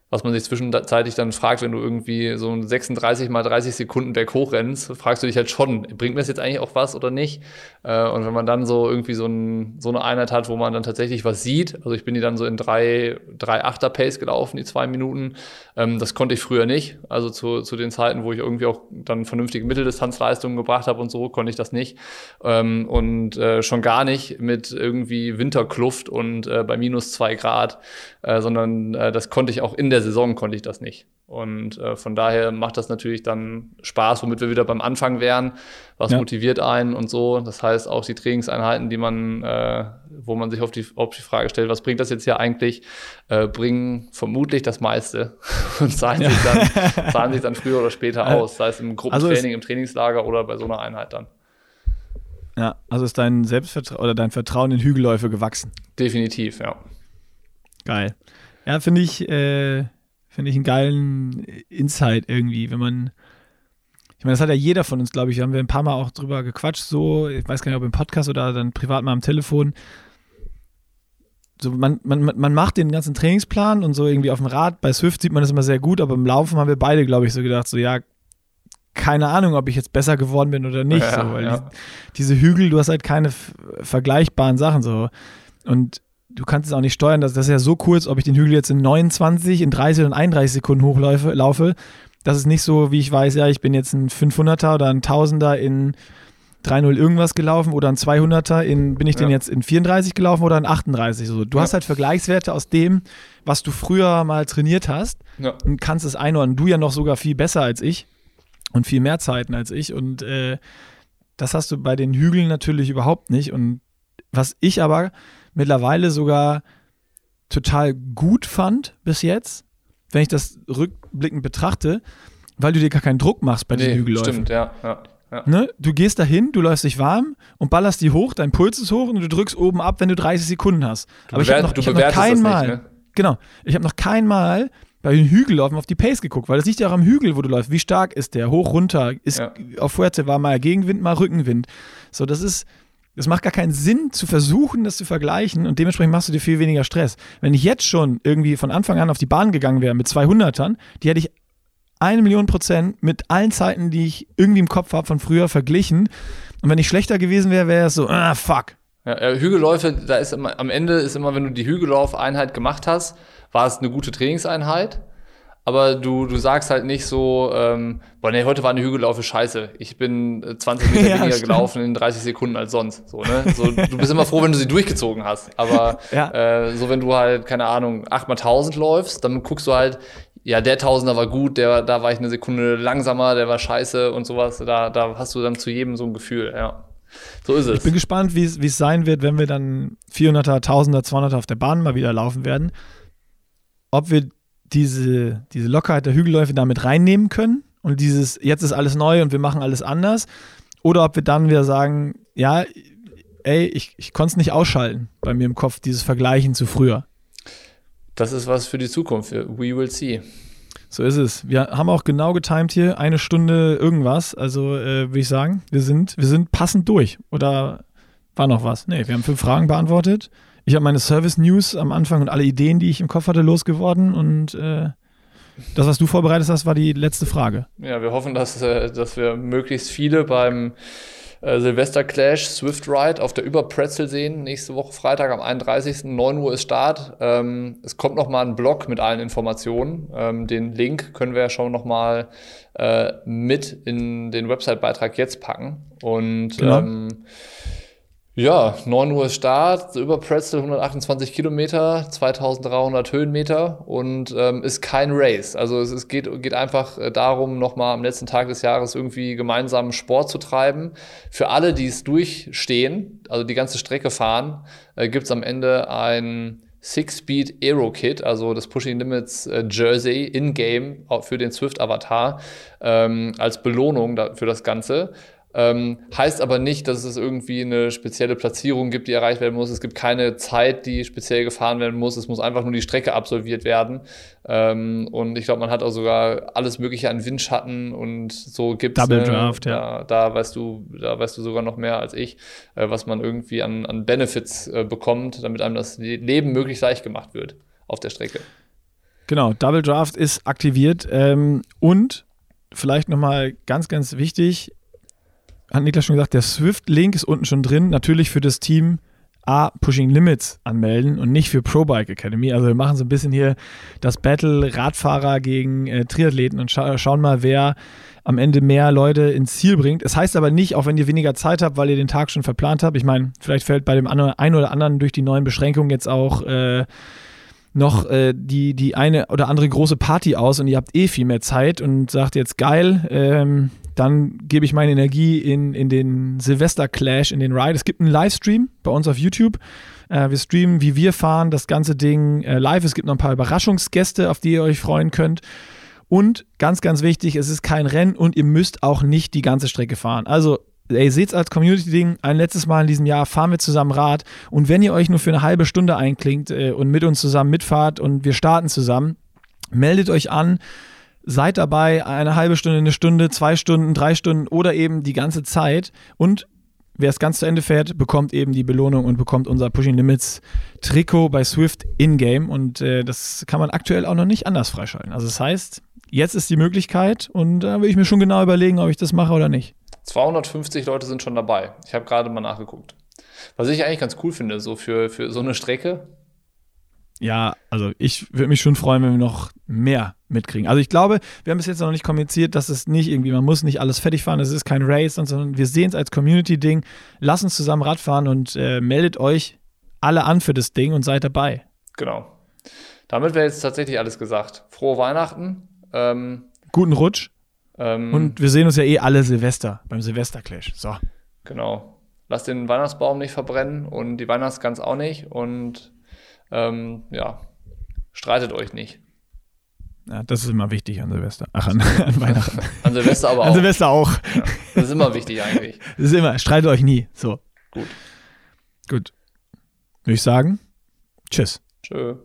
was man sich zwischenzeitlich dann fragt, wenn du irgendwie so ein 36 mal 30 Sekunden Berg hochrennst, fragst du dich halt schon, bringt mir das jetzt eigentlich auch was oder nicht? Äh, und wenn man dann so irgendwie so, ein, so eine Einheit hat, wo man dann tatsächlich was sieht, also ich bin die dann so in drei, drei Achter Pace gelaufen, die zwei Minuten, ähm, das konnte ich früher nicht. Also zu, zu den Zeiten, wo ich irgendwie auch dann vernünftige Mitteldistanzleistungen gebracht habe und so, konnte ich das nicht. Ähm, und äh, schon gar nicht mit irgendwie Winterkluft und äh, bei minus zwei Grad, äh, sondern äh, das konnte ich auch in der Saison konnte ich das nicht. Und äh, von daher macht das natürlich dann Spaß, womit wir wieder beim Anfang wären. Was ja. motiviert einen und so. Das heißt auch die Trainingseinheiten, die man, äh, wo man sich auf die, auf die Frage stellt, was bringt das jetzt hier eigentlich, äh, bringen vermutlich das meiste und zahlen, ja. sich, dann, zahlen sich dann früher oder später aus. Sei es im Gruppentraining, also im Trainingslager oder bei so einer Einheit dann. Ja, also ist dein Selbstvertrauen oder dein Vertrauen in Hügelläufe gewachsen. Definitiv, ja. Geil. Ja, finde ich, äh, finde ich einen geilen Insight irgendwie, wenn man. Ich meine, das hat ja jeder von uns, glaube ich. Da haben wir ein paar Mal auch drüber gequatscht, so, ich weiß gar nicht, ob im Podcast oder dann privat mal am Telefon. So, man, man, man macht den ganzen Trainingsplan und so irgendwie auf dem Rad. Bei Swift sieht man das immer sehr gut, aber im Laufen haben wir beide, glaube ich, so gedacht, so, ja, keine Ahnung, ob ich jetzt besser geworden bin oder nicht. Ja, so, weil ja. die, diese Hügel, du hast halt keine vergleichbaren Sachen so. Und du kannst es auch nicht steuern, das, das ist ja so kurz, ob ich den Hügel jetzt in 29, in 30 oder 31 Sekunden hochlaufe. Laufe. Das ist nicht so, wie ich weiß, ja, ich bin jetzt ein 500er oder ein 1000er in 3-0 irgendwas gelaufen oder ein 200er in, bin ich ja. den jetzt in 34 gelaufen oder in 38? So, du ja. hast halt Vergleichswerte aus dem, was du früher mal trainiert hast ja. und kannst es einordnen. Du ja noch sogar viel besser als ich und viel mehr Zeiten als ich und äh, das hast du bei den Hügeln natürlich überhaupt nicht und was ich aber mittlerweile sogar total gut fand bis jetzt, wenn ich das rückblickend betrachte, weil du dir gar keinen Druck machst bei nee, den Hügelläufen. Stimmt, ja. ja, ja. Ne? Du gehst dahin, du läufst dich warm und ballerst die hoch, dein Puls ist hoch und du drückst oben ab, wenn du 30 Sekunden hast. Du Aber ich habe noch, hab noch kein Mal, nicht, ne? genau, ich habe noch kein Mal bei den Hügellaufen auf die Pace geguckt, weil das liegt ja auch am Hügel, wo du läufst. Wie stark ist der? Hoch, runter? Ist ja. auf Fuerte war mal Gegenwind, mal Rückenwind. So, das ist, es macht gar keinen Sinn zu versuchen, das zu vergleichen und dementsprechend machst du dir viel weniger Stress. Wenn ich jetzt schon irgendwie von Anfang an auf die Bahn gegangen wäre mit 200ern, die hätte ich eine Million Prozent mit allen Zeiten, die ich irgendwie im Kopf habe von früher verglichen. Und wenn ich schlechter gewesen wäre, wäre es so, ah, fuck. Ja, Hügelläufe, da ist immer, am Ende ist immer, wenn du die Hügellaufeinheit gemacht hast, war es eine gute Trainingseinheit aber du, du sagst halt nicht so, ähm, boah, nee, heute war eine Hügellaufe scheiße. Ich bin 20 äh, Meter ja, weniger stimmt. gelaufen in 30 Sekunden als sonst. So, ne? so, du bist immer froh, wenn du sie durchgezogen hast. Aber ja. äh, so, wenn du halt, keine Ahnung, 8 mal 1000 läufst, dann guckst du halt, ja, der Tausender war gut, der, da war ich eine Sekunde langsamer, der war scheiße und sowas. Da, da hast du dann zu jedem so ein Gefühl, ja. So ist es. Ich bin gespannt, wie es sein wird, wenn wir dann 400er, 1000er, 200er auf der Bahn mal wieder laufen werden. Ob wir diese, diese Lockerheit der Hügelläufe damit reinnehmen können und dieses, jetzt ist alles neu und wir machen alles anders. Oder ob wir dann wieder sagen, ja, ey, ich, ich konnte es nicht ausschalten bei mir im Kopf, dieses Vergleichen zu früher. Das ist was für die Zukunft. We will see. So ist es. Wir haben auch genau getimt hier, eine Stunde irgendwas. Also äh, würde ich sagen, wir sind, wir sind passend durch. Oder war noch was? Nee, wir haben fünf Fragen beantwortet. Ich habe meine Service-News am Anfang und alle Ideen, die ich im Kopf hatte, losgeworden und äh, das, was du vorbereitet hast, war die letzte Frage. Ja, wir hoffen, dass, äh, dass wir möglichst viele beim äh, Silvester Clash Swift Ride auf der Überpretzel sehen. Nächste Woche Freitag am 31. 9 Uhr ist Start. Ähm, es kommt noch mal ein Blog mit allen Informationen. Ähm, den Link können wir ja schon noch mal äh, mit in den Website-Beitrag jetzt packen. Und genau. ähm, ja, 9 Uhr Start, über Pretzel 128 Kilometer, 2300 Höhenmeter und ähm, ist kein Race. Also es, es geht, geht einfach äh, darum, nochmal am letzten Tag des Jahres irgendwie gemeinsam Sport zu treiben. Für alle, die es durchstehen, also die ganze Strecke fahren, äh, gibt's am Ende ein Six-Speed Aero Kit, also das Pushing Limits äh, Jersey in-game für den Swift Avatar ähm, als Belohnung da, für das Ganze. Ähm, heißt aber nicht, dass es irgendwie eine spezielle Platzierung gibt, die erreicht werden muss. Es gibt keine Zeit, die speziell gefahren werden muss. Es muss einfach nur die Strecke absolviert werden. Ähm, und ich glaube, man hat auch sogar alles Mögliche an Windschatten und so gibt es. Double Draft, äh, ja. Da, da, weißt du, da weißt du sogar noch mehr als ich, äh, was man irgendwie an, an Benefits äh, bekommt, damit einem das Leben möglichst leicht gemacht wird auf der Strecke. Genau, Double Draft ist aktiviert ähm, und vielleicht nochmal ganz, ganz wichtig, hat Niklas schon gesagt, der Swift-Link ist unten schon drin. Natürlich für das Team A, Pushing Limits anmelden und nicht für Pro Bike Academy. Also wir machen so ein bisschen hier das Battle Radfahrer gegen äh, Triathleten und scha schauen mal, wer am Ende mehr Leute ins Ziel bringt. Es heißt aber nicht, auch wenn ihr weniger Zeit habt, weil ihr den Tag schon verplant habt. Ich meine, vielleicht fällt bei dem einen oder anderen durch die neuen Beschränkungen jetzt auch äh, noch äh, die, die eine oder andere große Party aus und ihr habt eh viel mehr Zeit und sagt jetzt geil, ähm, dann gebe ich meine Energie in, in den Silvester-Clash, in den Ride. Es gibt einen Livestream bei uns auf YouTube. Äh, wir streamen, wie wir fahren, das ganze Ding äh, live. Es gibt noch ein paar Überraschungsgäste, auf die ihr euch freuen könnt. Und ganz, ganz wichtig, es ist kein Rennen und ihr müsst auch nicht die ganze Strecke fahren. Also Ihr seht es als Community-Ding, ein letztes Mal in diesem Jahr fahren wir zusammen Rad und wenn ihr euch nur für eine halbe Stunde einklingt äh, und mit uns zusammen mitfahrt und wir starten zusammen, meldet euch an, seid dabei eine halbe Stunde, eine Stunde, zwei Stunden, drei Stunden oder eben die ganze Zeit und wer es ganz zu Ende fährt, bekommt eben die Belohnung und bekommt unser Pushing Limits Trikot bei Swift in-game und äh, das kann man aktuell auch noch nicht anders freischalten. Also das heißt, jetzt ist die Möglichkeit und da will ich mir schon genau überlegen, ob ich das mache oder nicht. 250 Leute sind schon dabei. Ich habe gerade mal nachgeguckt. Was ich eigentlich ganz cool finde, so für, für so eine Strecke. Ja, also ich würde mich schon freuen, wenn wir noch mehr mitkriegen. Also ich glaube, wir haben bis jetzt noch nicht kommuniziert, dass es nicht irgendwie, man muss nicht alles fertig fahren, es ist kein Race, sondern wir sehen es als Community-Ding. Lasst uns zusammen Radfahren und äh, meldet euch alle an für das Ding und seid dabei. Genau. Damit wäre jetzt tatsächlich alles gesagt. Frohe Weihnachten. Ähm, Guten Rutsch. Ähm, und wir sehen uns ja eh alle Silvester, beim Silvester-Clash. So. Genau. Lasst den Weihnachtsbaum nicht verbrennen und die Weihnachtsgans auch nicht. Und ähm, ja, streitet euch nicht. Ja, das ist immer wichtig an Silvester. Ach, an, an Weihnachten. an Silvester aber auch. An Silvester auch. Ja, das ist immer wichtig eigentlich. Das ist immer, streitet euch nie. So. Gut. Gut. Würde ich sagen, tschüss. Tschö.